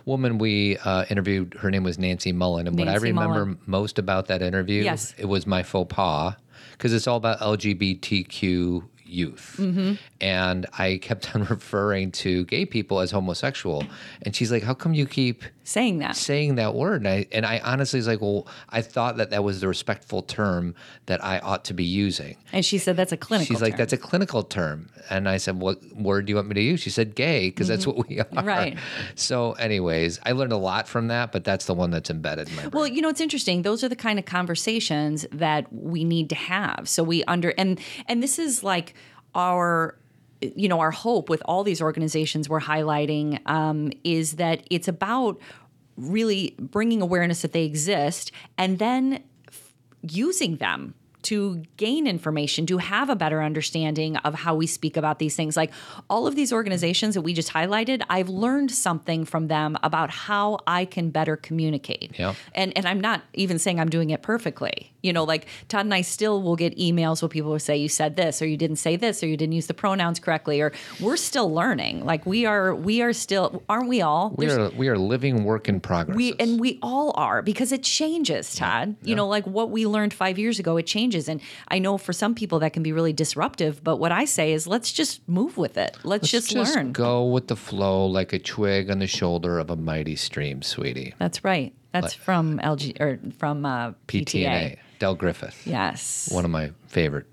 woman we uh, interviewed, her name was Nancy Mullen. And what I remember Mullen. most about that interview, Yes. it was my faux pas because it's all about LGBTQ youth. Mm-hmm. And I kept (laughs) on referring to gay people as homosexual. And she's like, how come you keep saying that. saying that word. And I, and I honestly was like, well, I thought that that was the respectful term that I ought to be using. And she said that's a clinical. She's like, term. that's a clinical term. And I said, what word do you want me to use? She said, gay, because that's what we are. Mm-hmm. Right. So, anyways, I learned a lot from that, but that's the one that's embedded in my brain. Well, you know, it's interesting. Those are the kind of conversations that we need to have. So we under and and this is like our you know our hope with all these organizations we're highlighting um, is that it's about really bringing awareness that they exist and then f- using them to gain information, to have a better understanding of how we speak about these things. Like all of these organizations that we just highlighted, I've learned something from them about how I can better communicate. Yeah. And and I'm not even saying I'm doing it perfectly. You know, like Todd and I still will get emails where people will say you said this or you didn't say this or you didn't use the pronouns correctly or we're still learning. Like we are we are still aren't we all? we There's- are we are living work in progress. we and we all are because it changes, Todd. You know, like what we learned five years ago, it changes. And I know for some people that can be really disruptive. But what I say is, let's just move with it. Let's, just, learn. go with the flow like a twig on the shoulder of a mighty stream, sweetie. That's right. That's from LG or from uh, PTA. PTNA. Del Griffith. Yes, One of my favorite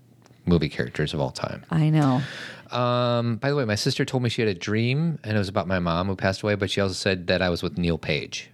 movie characters of all time. I know. Um, by the way, my sister told me she had a dream, and it was about my mom who passed away. But she also said that I was with Neil Page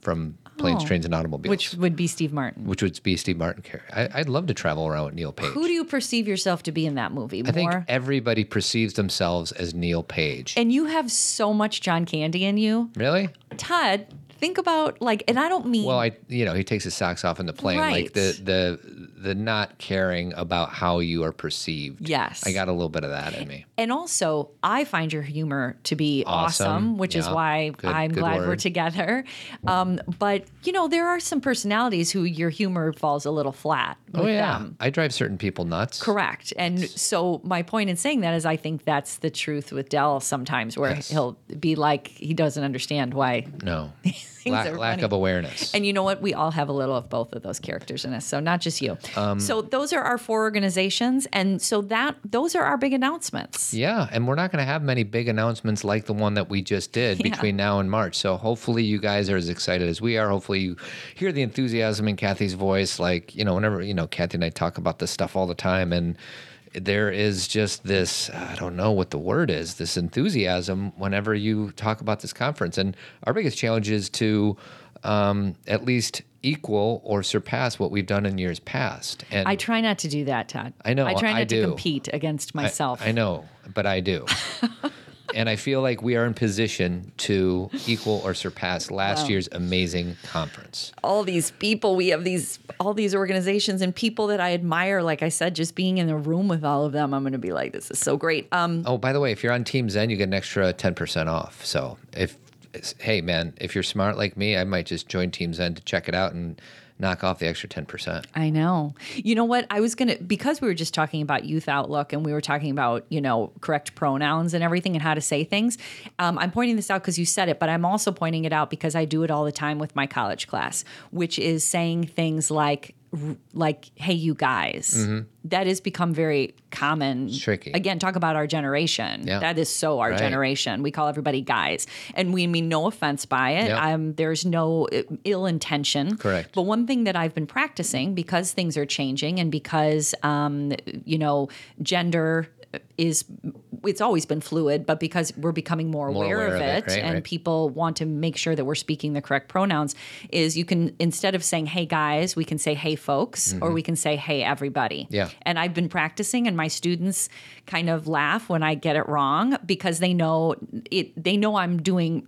from Planes, Oh. Trains, and Automobiles, Which would be Steve Martin. which would be Steve Martin. I, I'd love to travel around with Neil Page. Who do you perceive yourself to be in that movie? More? I think everybody perceives themselves as Neil Page. and you have so much John Candy in you, really? Todd. Think about like, and I don't mean Well, I you know he takes his socks off in the plane, Right. like the the the not caring about how you are perceived. Yes. I got a little bit of that in me. And also, I find your humor to be awesome, Awesome. which is why Good- I'm good glad we're together. Um, but you know, there are some personalities who your humor falls a little flat with oh yeah, them. I drive certain people nuts. Correct. And so my point in saying that is I think that's the truth with Del sometimes where Yes. he'll be like he doesn't understand why No, (laughs) La- lack funny. of awareness. And you know what? We all have a little of both of those characters in us. So not just you. Um, so those are our four organizations. And so that those are our big announcements. Yeah, and we're not going to have many big announcements like the one that we just did (laughs) Yeah. between now and March. So hopefully you guys are as excited as we are. Hopefully you hear the enthusiasm in Cathy's voice. Like you know, whenever you know Cathy and I talk about this stuff all the time, and there is just this I don't know what the word is this enthusiasm whenever you talk about this conference, and our biggest challenge is to um, at least equal or surpass what we've done in years past. And I try not to do that, Todd. I know, I try not I to compete against myself. I, know, but I do. (laughs) and I feel like we are in position to equal or surpass last year's amazing conference. all these people we have these all these organizations and people that i admire like i said just being in the room with all of them i'm going to be like this is so great um Oh, by the way, if you're on Team Zen, you get an extra 10% off. So if, hey, man, if you're smart like me, I might just join Team Zen to check it out and knock off the extra 10%. I know. You know what? I was going to, because we were just talking about youth outlook and we were talking about, you know, correct pronouns and everything and how to say things. Um, I'm pointing this out because you said it, but I'm also pointing it out because I do it all the time with my college class, which is saying things like, like, hey, you guys. That has become very common. Mm-hmm. tricky. Again, talk about our generation. Yeah. That is so our Right. generation. We call everybody guys. And we mean no offense by it. Yep. Um, there's no uh, ill intention. Correct. But one thing that I've been practicing because things are changing and because um, you know gender is it's always been fluid, but because we're becoming more, More aware, aware of of it, it, right, and right. people want to make sure that we're speaking the correct pronouns, is you can instead of saying "Hey guys," we can say "Hey folks," or we can say "Hey everybody." Mm-hmm. Yeah. And I've been practicing, and my students kind of laugh when I get it wrong because they know it. They know I'm doing.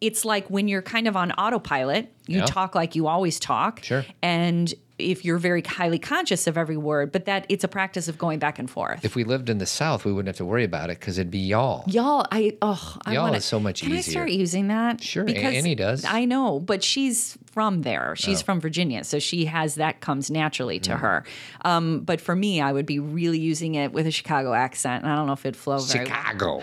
It's like when you're kind of on autopilot, you Yeah. talk like you always talk, Sure. and if you're very highly conscious of every word, but that it's a practice of going back and forth. If we lived in the South, we wouldn't have to worry about it because it'd be y'all. Y'all, I oh, I Y'all wanna, is so much easier. can I start using that? Sure, A- Annie does. I know, but she's from there. She's Oh. from Virginia, so she has that comes naturally Mm. to her. Um, but for me, I would be really using it with a Chicago accent, and I don't know if it'd flow very well.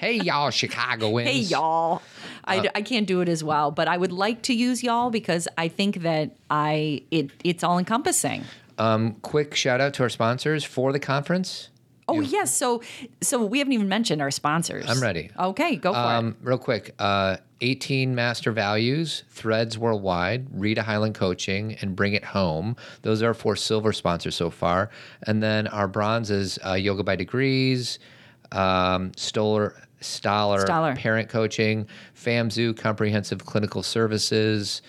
Hey, y'all, Chicagoans. Hey y'all, I, Uh, I can't do it as well, but I would like to use y'all because I think that I it it's all encompassing. Um, Quick shout out to our sponsors for the conference. Oh yes, so so we haven't even mentioned our sponsors. I'm ready. Okay, go for it. Um, real quick, uh, 18 Master Values, Threads Worldwide, Rita Highland Coaching, and Bring It Home. Those are four silver sponsors so far. And then our bronze is uh, Yoga by Degrees, um, Stoller, Stoller, Stoller. Parent Coaching, FAMZoo, Comprehensive Clinical Services,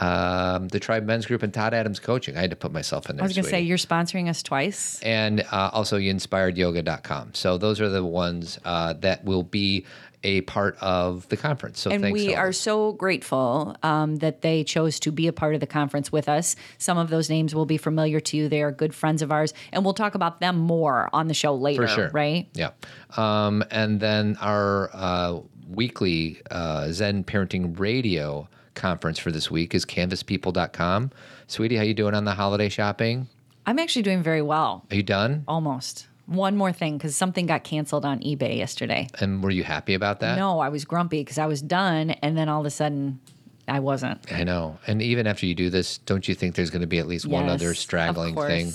um, the Tribe Men's Group, and Todd Adams Coaching. I had to put myself in there. I was going to say you're sponsoring us twice. and uh, also inspiredyoga.com. So those are the ones uh, that will be a part of the conference. So and thanks we are so grateful um, that they chose to be a part of the conference with us. Some of those names will be familiar to you. They are good friends of ours, and we'll talk about them more on the show later. for sure, right? Yeah, um, and then our uh, weekly uh, Zen Parenting Radio conference for this week is canvaspeople.com. Sweetie, how you doing on the holiday shopping? I'm actually doing very well, Are you done? almost. One more thing, because something got canceled on eBay yesterday. And were you happy about that? No, I was grumpy because I was done, and then all of a sudden, I wasn't. I know. And even after you do this, don't you think there's going to be at least one other straggling thing?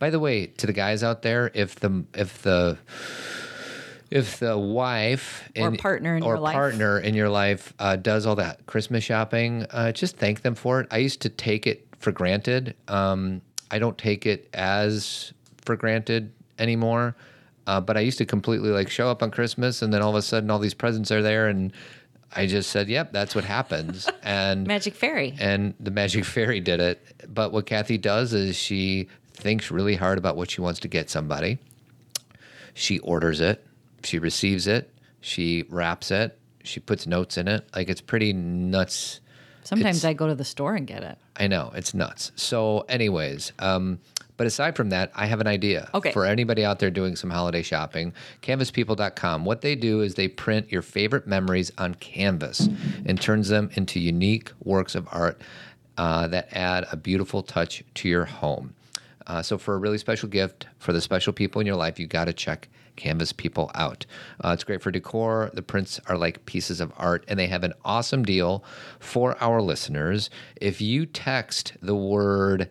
By the way, to the guys out there, if the if the if the wife Or in- partner in or your life. partner in your life uh, does all that Christmas shopping, uh, just thank them for it. I used to take it for granted. Um, I don't take it as for granted anymore. Uh, but I used to completely like show up on Christmas, and then all of a sudden, all these presents are there, and I just said, "Yep, that's what happens." (laughs) And Magic Fairy. and the magic fairy did it. But what Cathy does is she thinks really hard about what she wants to get somebody. She orders it, she receives it, she wraps it, she puts notes in it. Like it's pretty nuts. Sometimes it's- I go to the store and get it. I know it's nuts. So, anyways, um, but aside from that, I have an idea Okay. for anybody out there doing some holiday shopping. CanvasPeople.com. What they do is they print your favorite memories on canvas and turns them into unique works of art uh, that add a beautiful touch to your home. Uh, so, for a really special gift for the special people in your life, you got to check Canvas People out. Uh, it's great for decor. The prints are like pieces of art, and they have an awesome deal for our listeners. If you text the word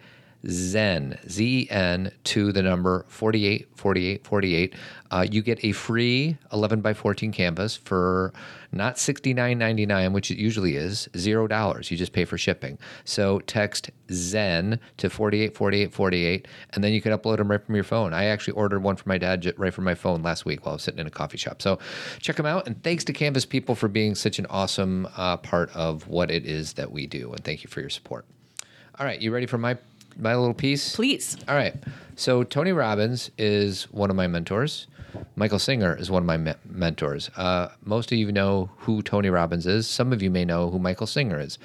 Zen, Z E N, to the number 48, 48, 48. Uh, you get a free 11 by 14 canvas for not $69.99, which it usually is, $0. You just pay for shipping. So text Zen to 48, 48, 48, and then you can upload them right from your phone. I actually ordered one for my dad right from my phone last week while I was sitting in a coffee shop. So check them out. And thanks to Canvas people for being such an awesome uh, part of what it is that we do. And thank you for your support. All right, you ready for my my little piece? Please. All right. So Tony Robbins is one of my mentors. Michael Singer is one of my me- mentors. Uh, most of you know who Tony Robbins is. Some of you may know who Michael Singer is.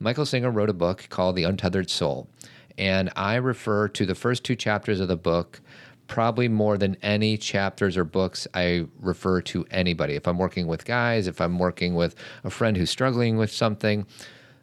Michael Singer wrote a book called The Untethered Soul, and I refer to the first two chapters of the book probably more than any chapters or books I refer to anybody. If I'm working with guys, if I'm working with a friend who's struggling with something,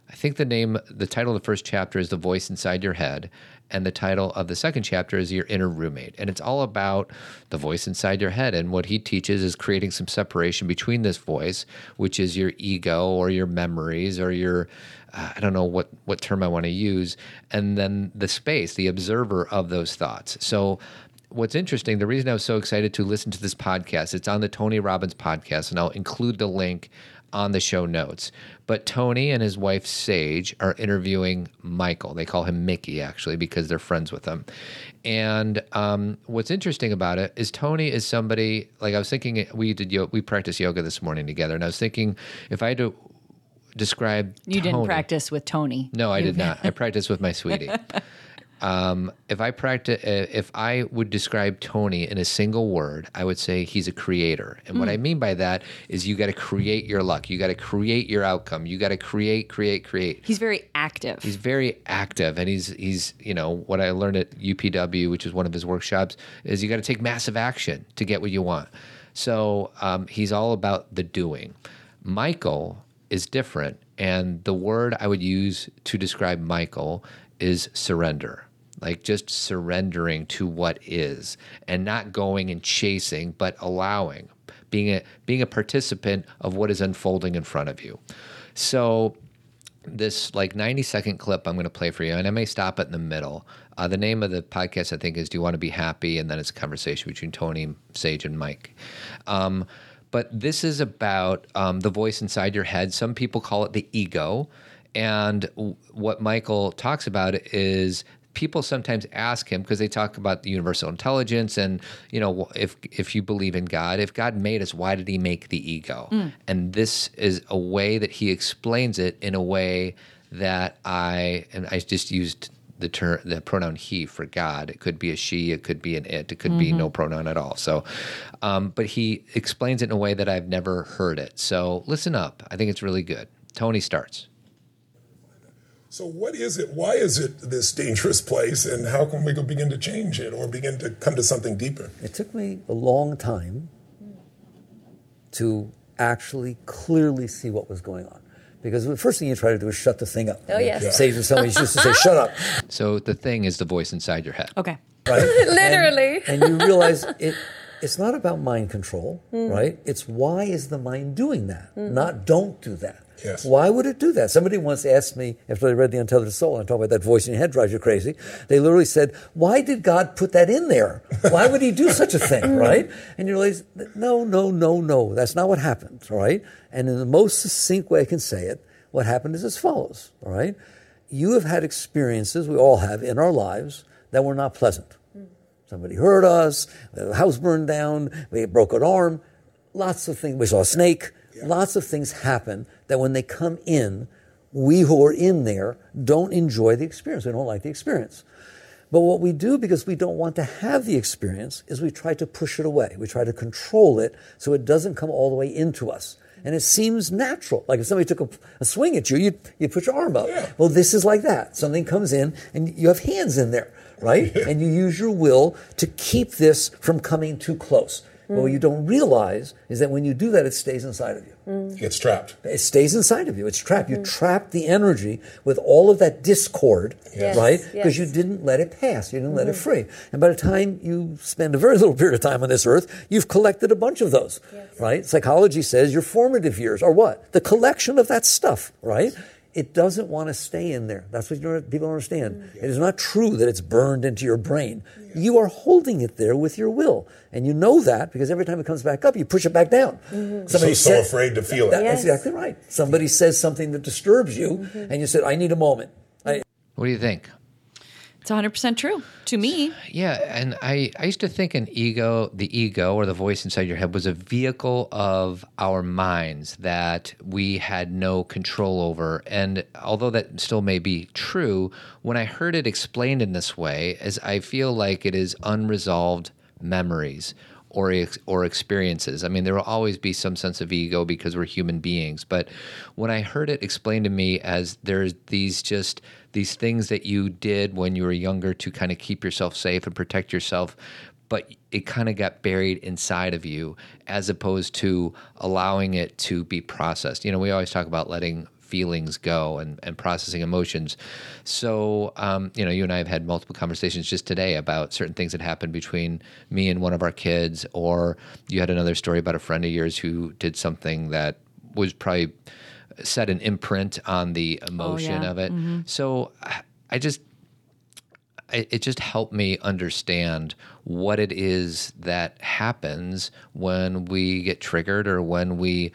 I think the name, the title of the first chapter is The Voice Inside Your Head. And the title of the second chapter is Your Inner Roommate. And it's all about the voice inside your head. And what he teaches is creating some separation between this voice, which is your ego or your memories or your, uh, I don't know what, what term I want to use, and then the space, the observer of those thoughts. So, what's interesting, the reason I was so excited to listen to this podcast, it's on the Tony Robbins podcast, and I'll include the link on the show notes. But Tony and his wife Sage are interviewing Michael. They call him Mickey actually because they're friends with him. And um, what's interesting about it is Tony is somebody like I was thinking. We did yo- we practiced yoga this morning together, and I was thinking if I had to describe You didn't practice with Tony. no, I did not. (laughs) I practiced with my sweetie. Um, if I practice, if I would describe Tony in a single word, I would say he's a creator. And what I mean by that is you got to create your luck. You got to create your outcome. You got to create, create, create. He's very active. He's very active, and he's he's you know what I learned at UPW, which is one of his workshops, is you got to take massive action to get what you want. So um, he's all about the doing. Michael is different, and the word I would use to describe Michael is surrender. Like just surrendering to what is, and not going and chasing, but allowing, being a being a participant of what is unfolding in front of you. So this like 90 second clip I'm going to play for you, and I may stop it in the middle. Uh, the name of the podcast, I think, is Do You Want to Be Happy? And then it's a conversation between Tony, Sage, and Mike. Um, but this is about um, the voice inside your head. Some people call it the ego. And what Michael talks about is people sometimes ask him because they talk about the universal intelligence and you know if if you believe in God if God made us why did he make the ego? And this is a way that he explains it in a way that I and I just used the term the pronoun he for God. It could be a she it could be an it it could be no pronoun at all. So um, but he explains it in a way that I've never heard it. So listen up. I think it's really good. Tony starts So, what is it? Why is it this dangerous place, and how can we go begin to change it or begin to come to something deeper? It took me a long time to actually clearly see what was going on. Because the first thing you try to do is shut the thing up. Oh, yes. Say to somebody, you used to say, shut up. (laughs) so the thing is the voice inside your head okay. (laughs) Right? (laughs) Literally. And, and you realize it, it's not about mind control, mm. right? It's why is the mind doing that? Mm. Not don't do that. Yes. Why would it do that? Somebody once asked me after I read The Untethered Soul, and I talk about that voice in your head drives you crazy. They literally said, Why did God put that in there? Why would he do such a thing, (laughs) mm. right? And you realize, no, no, no, no, that's not what happened, right? And in the most succinct way I can say it, what happened is as follows, all right? You have had experiences, we all have, in our lives that were not pleasant. Mm. Somebody hurt us, the house burned down, we broke an arm, lots of things. We saw a snake. Lots of things happen that when they come in, we who are in there don't enjoy the experience. We don't like the experience. But what we do because we don't want to have the experience is we try to push it away. We try to control it so it doesn't come all the way into us. And it seems natural. Like if somebody took a, a swing at you, you'd, you'd put your arm up. Well, this is like that. Something comes in and you have hands in there, right? (laughs) and you use your will to keep this from coming too close. But what you don't realize is that when you do that, it stays inside of you. Mm. It's trapped. It stays inside of you. It's trapped. You mm. trap the energy with all of that discord, Yes, right? yes. Because you didn't let it pass. You didn't let it mm-hmm. free. And by the time you spend a very (laughs) little period of time on this earth, you've collected a bunch of those, right? Psychology says your formative years are what? The collection of that stuff, right? It doesn't want to stay in there. That's what you know, people don't understand. Mm. It is not true that it's burned into your brain. You are holding it there with your will. And you know that because every time it comes back up, you push it back down. so, Somebody so said- afraid to feel That- it. That's exactly right. Somebody says something that disturbs you, mm-hmm. and you said, I need a moment. I, mm-hmm. What do you think? It's 100% true to me. Yeah, and I, I used to think an ego, the ego or the voice inside your head was a vehicle of our minds that we had no control over. And although that still may be true, when I heard it explained in this way, as I feel like it is unresolved memories or ex- or experiences. I mean, there will always be some sense of ego because we're human beings. But when I heard it explained to me as there's these just these things that you did when you were younger to kind of keep yourself safe and protect yourself, but it kind of got buried inside of you as opposed to allowing it to be processed. You know, we always talk about letting feelings go and, and processing emotions. So, um, you know, you and I have had multiple conversations just today about certain things that happened between me and one of our kids, or you had another story about a friend of yours who did something that was probably set an imprint on the emotion yeah. of it. So I- just, it just helped me understand what it is that happens when we get triggered or when we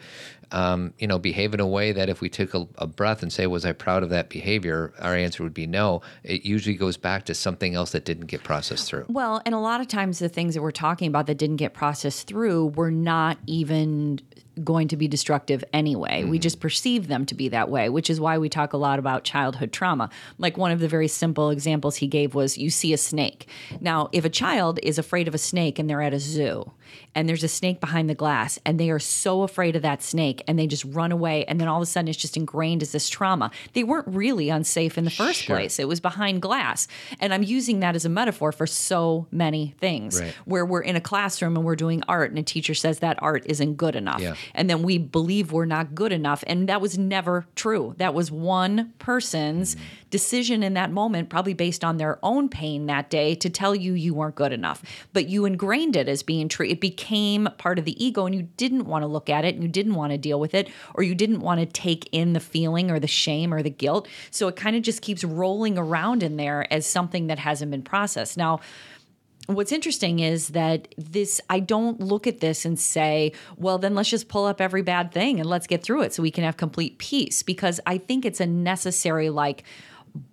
um, you know behave in a way that if we took a, a breath and say was i proud of that behavior? our answer would be no. It usually goes back to something else that didn't get processed through. Well, and a lot of times the things that we're talking about that didn't get processed through were not even going to be destructive anyway. We mm-hmm. just perceive them to be that way, which is why we talk a lot about childhood trauma. Like one of the very simple examples he gave was you see a snake. Now, if a child is afraid of a snake and they're at a zoo and there's a snake behind the glass and they are so afraid of that snake and they just run away and then all of a sudden it's just ingrained as this trauma. They weren't really unsafe in the first Sure. place. It was behind glass. And I'm using that as a metaphor for so many things Right. where we're in a classroom and we're doing art and a teacher says that art isn't good enough. Yeah. And then we believe we're not good enough. And that was never true. That was one person's decision in that moment, probably based on their own pain that day, to tell you you weren't good enough. But you ingrained it as being true. It became part of the ego and you didn't want to look at it and you didn't want to deal with it or you didn't want to take in the feeling or the shame or the guilt. So it kind of just keeps rolling around in there as something that hasn't been processed. Now, what's interesting is that this i don't look at this and say well then let's just pull up every bad thing and let's get through it so we can have complete peace. Because i think it's a necessary like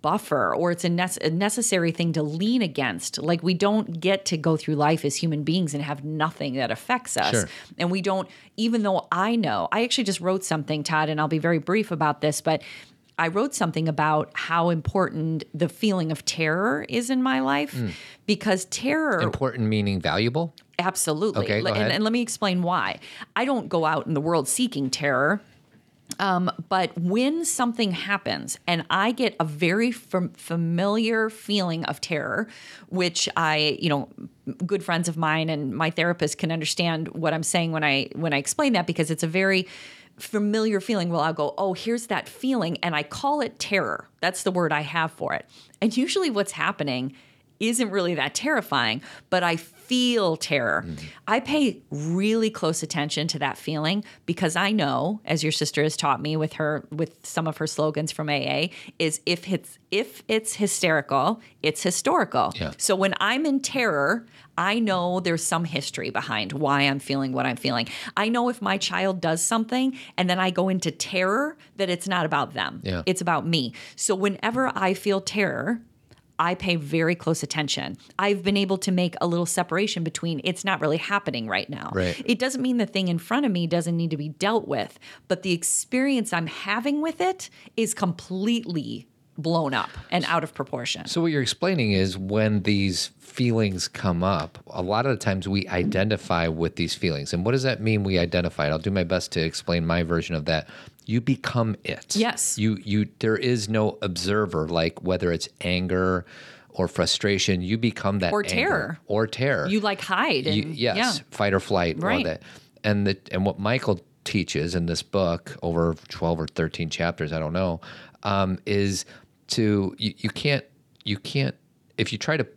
buffer or it's a, nece- a necessary thing to lean against. Like we don't get to go through life as human beings and have nothing that affects us. Sure. and we don't even though i know i actually just wrote something todd and i'll be very brief about this but I wrote something about how important the feeling of terror is in my life Hmm. because terror important meaning valuable Absolutely. Okay, go and, and let me explain why. I don't go out in the world seeking terror. Um, but when something happens and I get a very fam- familiar feeling of terror, which I, you know, good friends of mine and my therapist can understand what I'm saying when I when I explain that because it's a very familiar feeling. Well, I'll go, oh, here's that feeling, and I call it terror. That's the word I have for it. And usually, what's happening isn't really that terrifying, but I feel terror. Mm-hmm. I pay really close attention to that feeling because I know, as your sister has taught me with her with some of her slogans from AA, is if it's if it's hysterical, it's historical. Yeah. So when I'm in terror, I know there's some history behind why I'm feeling what I'm feeling. I know if my child does something and then I go into terror that it's not about them. Yeah. It's about me. So whenever I feel terror, I pay very close attention. I've been able to make a little separation between it's not really happening right now. Right. It doesn't mean the thing in front of me doesn't need to be dealt with, but the experience I'm having with it is completely blown up and out of proportion. So what you're explaining is when these feelings come up, a lot of the times we identify with these feelings. And what does that mean we identify? I'll do my best to explain my version of that. You become it. Yes. You you there is no observer like whether it's anger or frustration, you become that Or anger. terror. Or terror. You like hide. And, You- yes, Yeah. fight or flight, all Right. that. And the and what Michael teaches in this book over twelve or thirteen chapters, I don't know, um, is to you, you can't you can't if you try to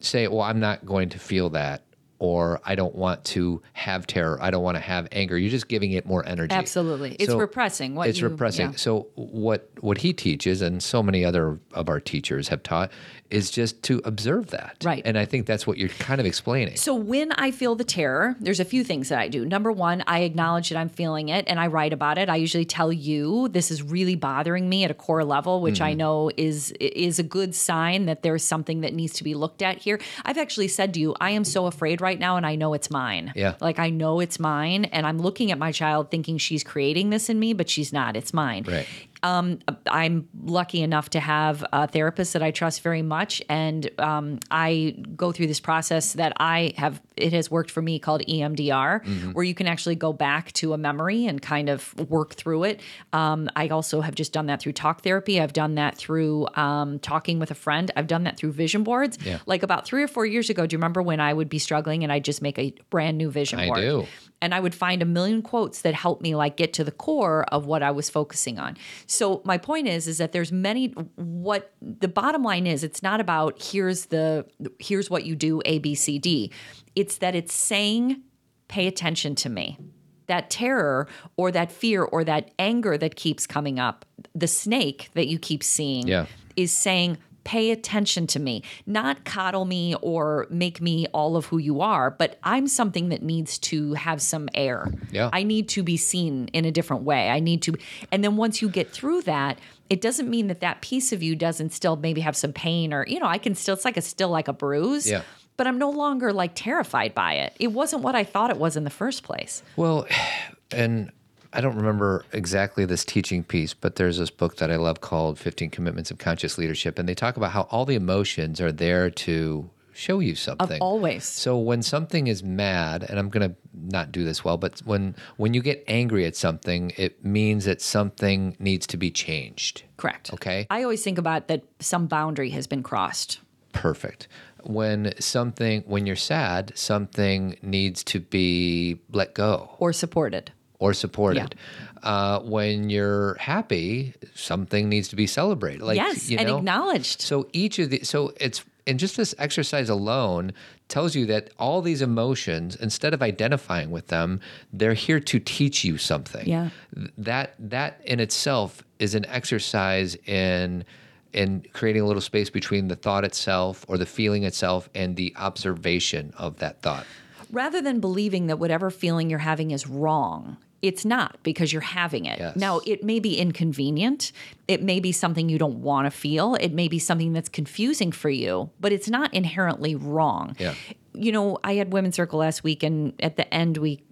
say, well, I'm not going to feel that. or I don't want to have terror. I don't want to have anger. You're just giving it more energy. Absolutely. It's repressing what it's you- repressing. yeah. So what what he teaches, and so many other of our teachers have taught, is just to observe that. Right. And I think that's what you're kind of explaining. So when I feel the terror, there's a few things that I do. Number one, I acknowledge that I'm feeling it and I write about it. I usually tell you this is really bothering me at a core level, which Mm-hmm. I know is is a good sign that there's something that needs to be looked at here. I've actually said to you, I am so afraid right now and I know it's mine. Yeah. Like I know it's mine and I'm looking at my child thinking she's creating this in me, but she's not. It's mine. Right. Um, I'm lucky enough to have a therapist that I trust very much, and um, I go through this process that I have. It has worked for me called EMDR, where you can actually go back to a memory and kind of work through it. Um, I also have just done that through talk therapy. I've done that through um, talking with a friend. I've done that through vision boards. Yeah. Like about three or four years ago, do you remember when I would be struggling and I'd just make a brand new vision I board? I do. And I would find a million quotes that helped me like get to the core of what I was focusing on. So my point is is that there's many what the bottom line is it's not about here's the here's what you do A B C D. It's that it's saying pay attention to me. That terror or that fear or that anger that keeps coming up, the snake that you keep seeing Yeah. is saying pay attention to me not coddle me or make me all of who you are but i'm something that needs to have some air Yeah. i need to be seen in a different way i need to and then once you get through that it doesn't mean that that piece of you doesn't still maybe have some pain or you know i can still it's like a still like a bruise Yeah. but i'm no longer like terrified by it it wasn't what i thought it was in the first place Well, (sighs) and I don't remember exactly this teaching piece, but there's this book that I love called 15 Commitments of Conscious Leadership. And they talk about how all the emotions are there to show you something. Of always. So when something is mad, and I'm going to not do this well, but when when you get angry at something, it means that something needs to be changed. correct Okay. i always think about that some boundary has been crossed perfect. When something when you're sad, something needs to be let go. or supported or supported. Uh, when you're happy, something needs to be celebrated. Like yes you and acknowledged So each of the so it's and just this exercise alone tells you that all these emotions, instead of identifying with them, they're here to teach you something. Yeah. That that in itself is an exercise in in creating a little space between the thought itself or the feeling itself and the observation of that thought. rather than believing that whatever feeling you're having is wrong, it's not because you're having it. Yes. Now, it may be inconvenient. It may be something you don't want to feel. It may be something that's confusing for you, but it's not inherently wrong. Yeah. You know, I had Women's Circle last week, and at the end, we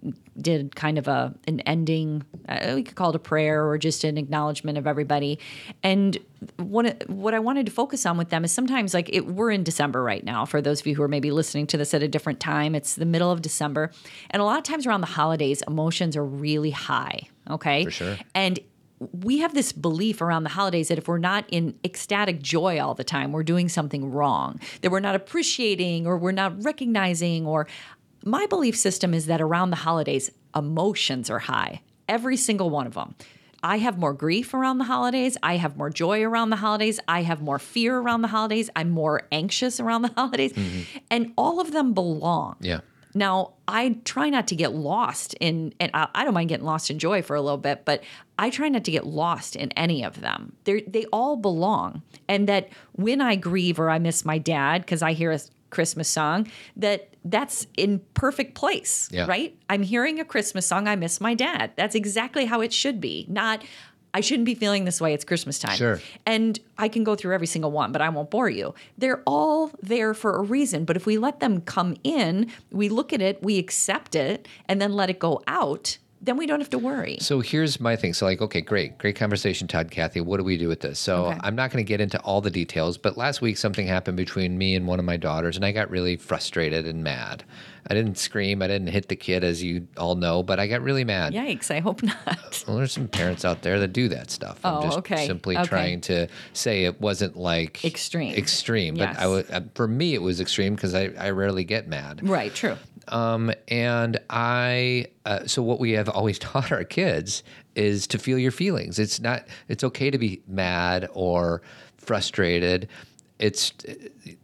did kind of a an ending. Uh, we could call it a prayer or just an acknowledgement of everybody. And what what I wanted to focus on with them is sometimes like it, we're in December right now. For those of you who are maybe listening to this at a different time, it's the middle of December, and a lot of times around the holidays, emotions are really high. Okay, For sure. and we have this belief around the holidays that if we're not in ecstatic joy all the time, we're doing something wrong, that we're not appreciating or we're not recognizing. Or my belief system is that around the holidays, emotions are high, every single one of them. I have more grief around the holidays. I have more joy around the holidays. I have more fear around the holidays. I'm more anxious around the (laughs) holidays. Mm-hmm. And all of them belong. Yeah. Now, I try not to get lost in, and I, I don't mind getting lost in joy for a little bit, but I try not to get lost in any of them. They they all belong, and that when I grieve or I miss my dad because I hear a Christmas song, that that's in perfect place, Yeah. right? I'm hearing a Christmas song. I miss my dad. That's exactly how it should be. Not. I shouldn't be feeling this way. It's Christmas time. Sure. And I can go through every single one, but I won't bore you. They're all there for a reason. But if we let them come in, we look at it, we accept it, and then let it go out, then we don't have to worry. So here's my thing. So like, okay, great, great conversation, Todd, Cathy. What do we do with this? So Okay. I'm not going to get into all the details, but last week something happened between me and one of my daughters, and I got really frustrated and mad. I didn't scream, I didn't hit the kid, as you all know, but I got really mad. Yikes, I hope not. (laughs) Well, there's some parents out there that do that stuff. I'm Oh, just okay. simply Okay. trying to say it wasn't like Extreme. Extreme, but I would, uh, for me it was extreme because I, I rarely get mad. right, true. Um, and I, uh, so what we have always (laughs) taught our kids is to feel your feelings. It's not, it's okay to be mad or frustrated. it's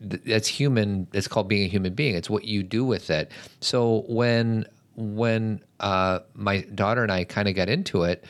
that's human. It's called being a human being. It's what you do with it. So when when uh, my daughter and I kind of got into it,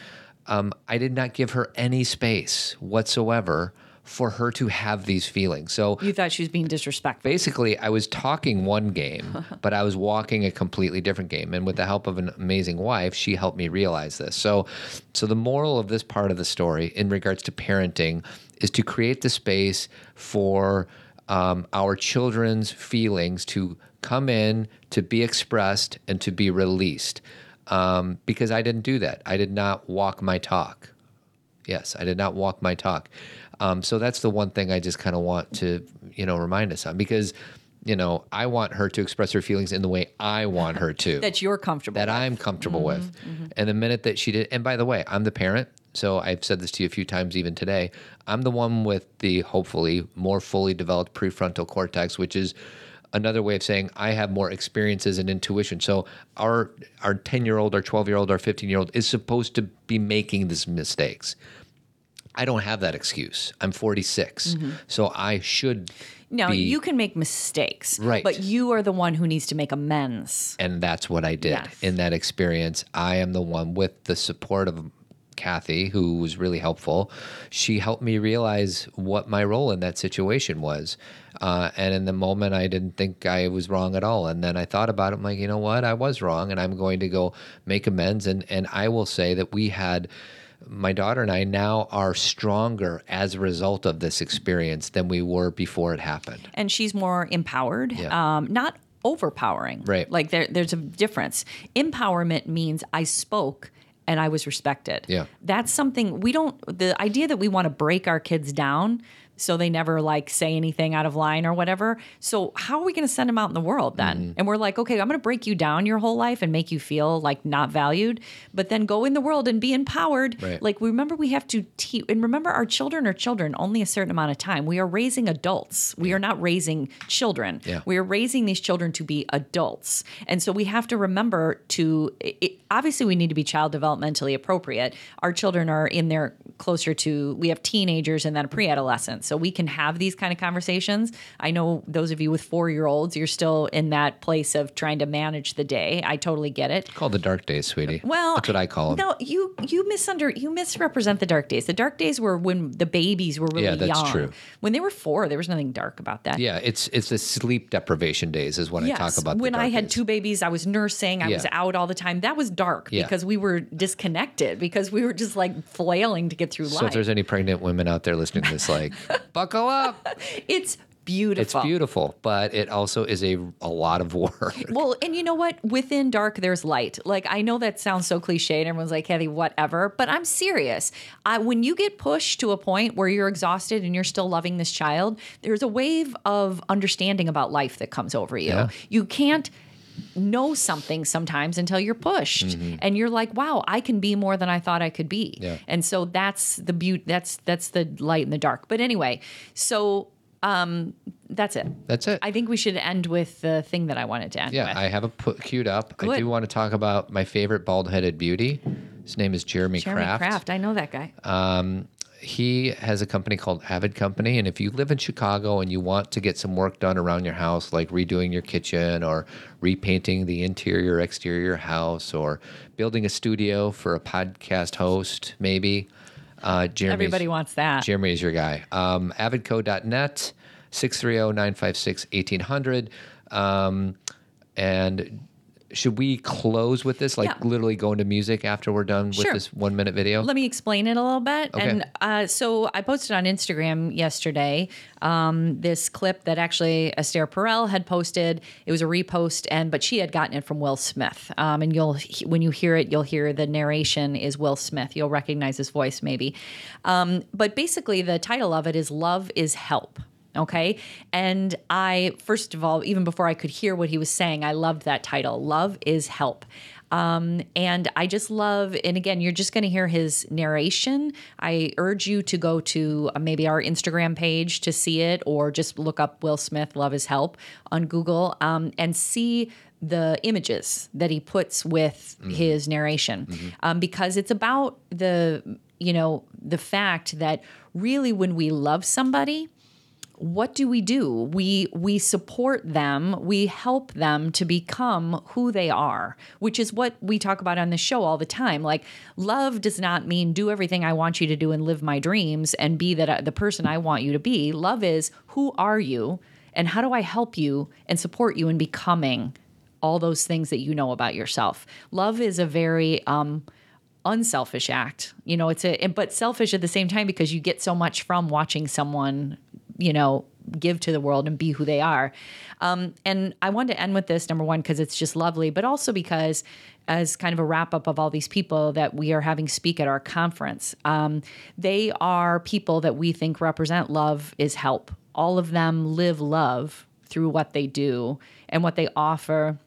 um, I did not give her any space whatsoever for her to have these feelings. So You thought she was being disrespectful. basically I was talking one game, (laughs) but I was walking a completely different game. And with the help of an amazing wife, she helped me realize this. So so the moral of this part of the story in regards to parenting is to create the space for um, our children's feelings to come in, to be expressed, and to be released. Um, because I didn't do that. I did not walk my talk. Yes, I did not walk my talk. Um, so that's the one thing I just kind of want to, you know, remind us on because, you know, I want her to express her feelings in the way I want her to, (laughs) That you're comfortable. that with. I'm comfortable with. And the minute that she did, and by the way, I'm the parent. So I've said this to you a few times even today. I'm the one with the hopefully more fully developed prefrontal cortex, which is another way of saying I have more experiences and intuition. So our our 10 year old, our 12 year old, our 15 year old is supposed to be making these mistakes. I don't have that excuse. I'm 46, so I should. No, be, you can make mistakes. Right. But you are the one who needs to make amends. and that's what I did Yes. in that experience. I am the one with the support of Cathy, who was really helpful. She helped me realize what my role in that situation was. Uh, and in the moment, I didn't think I was wrong at all. And then I thought about it. I'm like, you know what? I was wrong, and I'm going to go make amends. And and I will say that we had. My daughter and I now are stronger as a result of this experience than we were before it happened. and she's more empowered, Yeah. um, not overpowering. Right. Like there, there's a difference. Empowerment means I spoke and I was respected. Yeah. That's something we don't, the idea that we want to break our kids down so they never like say anything out of line or whatever. So how are we going to send them out in the world then? Mm-hmm. And we're like, okay, I'm going to break you down your whole life and make you feel like not valued, but then go in the world and be empowered. Right. Like remember we have to teach and remember our children are children only a certain amount of time. We are raising adults. We are not raising children. Yeah. We are raising these children to be adults. And so we have to remember to it, obviously we need to be child developmentally appropriate. Our children are in there closer to we have teenagers and then pre-adolescents. So we can have these kind of conversations. I know those of you with 4-year-olds, you're still in that place of trying to manage the day. I totally get it. It's called the dark days, sweetie. Well, that's what I call them. No, you you misunder you misrepresent the dark days. The dark days were when the babies were really Yeah, that's young. true. When they were four, there was nothing dark about that. Yeah, it's it's the sleep deprivation days is when I talk about. when I had days. two babies, I was nursing. I was out all the time. That was dark Yeah. because we were disconnected because we were just like flailing to get through life. So if there's any pregnant women out there listening to this, like, buckle up. it's beautiful. It's beautiful, but it also is a a lot of work. Well, and you know what? Within dark, there's light. Like I know that sounds so cliche, and everyone's like, "Cathy, whatever." But I'm serious. I, when you get pushed to a point where you're exhausted and you're still loving this child, there's a wave of understanding about life that comes over you. Yeah. You can't know something sometimes until you're pushed and you're like wow i can be more than i thought i could be Mm-hmm. Yeah. and so that's the beauty that's that's the light in the dark but anyway so um that's it That's it. I think we should end with the thing that I wanted to end yeah, with. I have it put queued up. Good. I do want to talk about my favorite bald-headed beauty. His name is Jeremy, Jeremy Kraft. Kraft. I know that guy. He has a company called Avid Company, and if you live in Chicago and you want to get some work done around your house, like redoing your kitchen or repainting the interior, exterior house, or building a studio for a podcast host, maybe. Uh, Jeremy's, Everybody wants that. Jeremy is your guy. Um, avidco.net, oh, 630-956-1800. Um, and should we close with this? Like Yeah. literally go into music after we're done with Sure. this one minute video? Let me explain it a little bit. Okay. And uh, so I posted on Instagram yesterday um, this clip that actually Esther Perel had posted. It was a repost, and but she had gotten it from Will Smith. Um, and you'll when you hear it, you'll hear the narration is Will Smith. You'll recognize his voice maybe. Um, but basically, the title of it is "Love Is Help." Okay. And I, first of all, even before I could hear what he was saying, I loved that title Love is Help. Um, and I just love, and again, you're just going to hear his narration. I urge you to go to uh, maybe our Instagram page to see it, or just look up Will Smith, Love is Help on Google um, and see the images that he puts with his narration um, because it's about the, you know, the fact that really when we love somebody, what do we do? We we support them, we help them to become who they are, which is what we talk about on the show all the time. Like love does not mean do everything I want you to do and live my dreams and be that the person I want you to be. Love is who are you and how do I help you and support you in becoming all those things that you know about yourself. Love is a very um unselfish act. You know, it's a but selfish at the same time because you get so much from watching someone, you know, give to the world and be who they are. Um, and I wanted to end with this number one because it's just lovely, but also because as kind of a wrap up of all these people that we are having speak at our conference, um, they are people that we think represent love is help. All of them live love through what they do and what they offer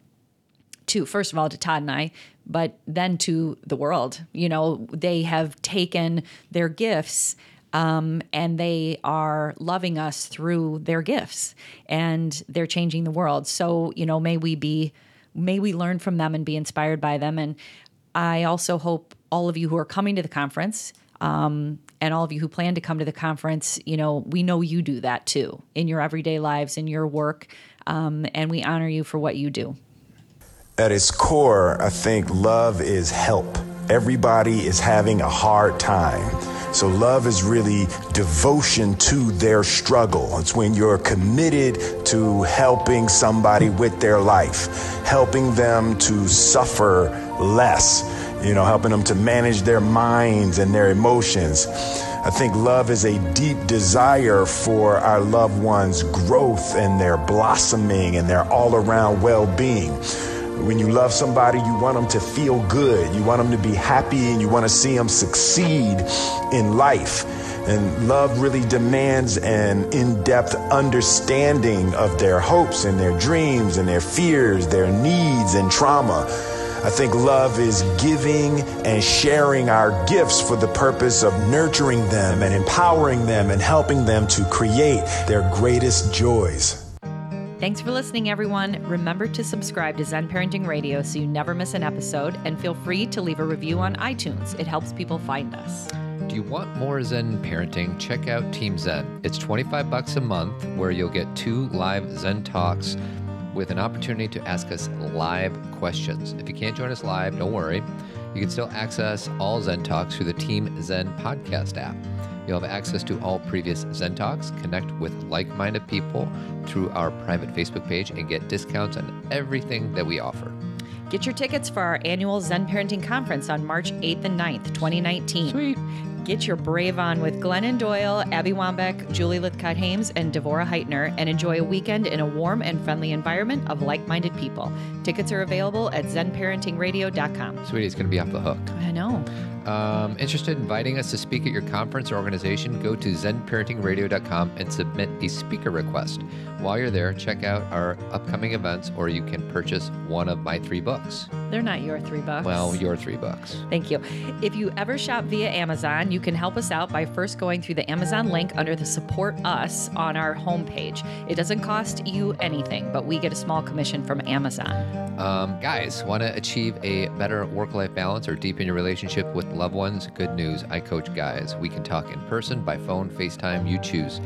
to first of all to Todd and I, but then to the world. You know, they have taken their gifts um, and they are loving us through their gifts and they're changing the world. So, you know, may we be, may we learn from them and be inspired by them. And I also hope all of you who are coming to the conference, um, and all of you who plan to come to the conference, you know, we know you do that too in your everyday lives, in your work, um, and we honor you for what you do. At its core, I think love is help. Everybody is having a hard time. So, love is really devotion to their struggle. It's when you're committed to helping somebody with their life, helping them to suffer less, you know, helping them to manage their minds and their emotions. I think love is a deep desire for our loved ones' growth and their blossoming and their all around well being. When you love somebody, you want them to feel good. You want them to be happy and you want to see them succeed in life. And love really demands an in depth understanding of their hopes and their dreams and their fears, their needs and trauma. I think love is giving and sharing our gifts for the purpose of nurturing them and empowering them and helping them to create their greatest joys. Thanks for listening, everyone. Remember to subscribe to Zen Parenting Radio so you never miss an episode, and feel free to leave a review on iTunes. It helps people find us. Do you want more Zen parenting? Check out Team Zen. It's 25 bucks a month where you'll get two live Zen talks with an opportunity to ask us live questions. If you can't join us live, don't worry. You can still access all Zen talks through the Team Zen podcast app. You'll have access to all previous Zen Talks, connect with like minded people through our private Facebook page, and get discounts on everything that we offer. Get your tickets for our annual Zen Parenting Conference on March 8th and 9th, 2019. Sweet. Get your brave on with Glennon Doyle, Abby Wambach, Julie Lythcott-Haims, and Devorah Heitner, and enjoy a weekend in a warm and friendly environment of like minded people. Tickets are available at zenparentingradio.com. Sweetie, it's going to be off the hook. I know. Um, interested in inviting us to speak at your conference or organization? Go to zenparentingradio.com and submit a speaker request. While you're there, check out our upcoming events, or you can purchase one of my three books. They're not your three bucks. Well, your three bucks. Thank you. If you ever shop via Amazon, you can help us out by first going through the Amazon link under the Support Us on our homepage. It doesn't cost you anything, but we get a small commission from Amazon. Um, guys, want to achieve a better work life balance or deepen your relationship with loved ones? Good news. I coach guys. We can talk in person, by phone, FaceTime, you choose.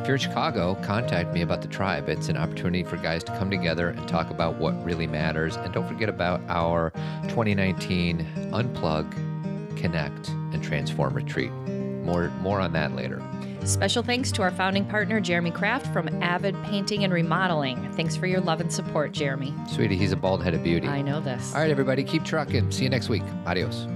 If you're in Chicago, contact me about the tribe. It's an opportunity for guys to come together and talk about what really matters. And don't forget about our 2019 Unplug, Connect, and Transform retreat. More, more on that later. Special thanks to our founding partner, Jeremy Kraft from Avid Painting and Remodeling. Thanks for your love and support, Jeremy. Sweetie, he's a bald headed beauty. I know this. All right, everybody, keep trucking. See you next week. Adios.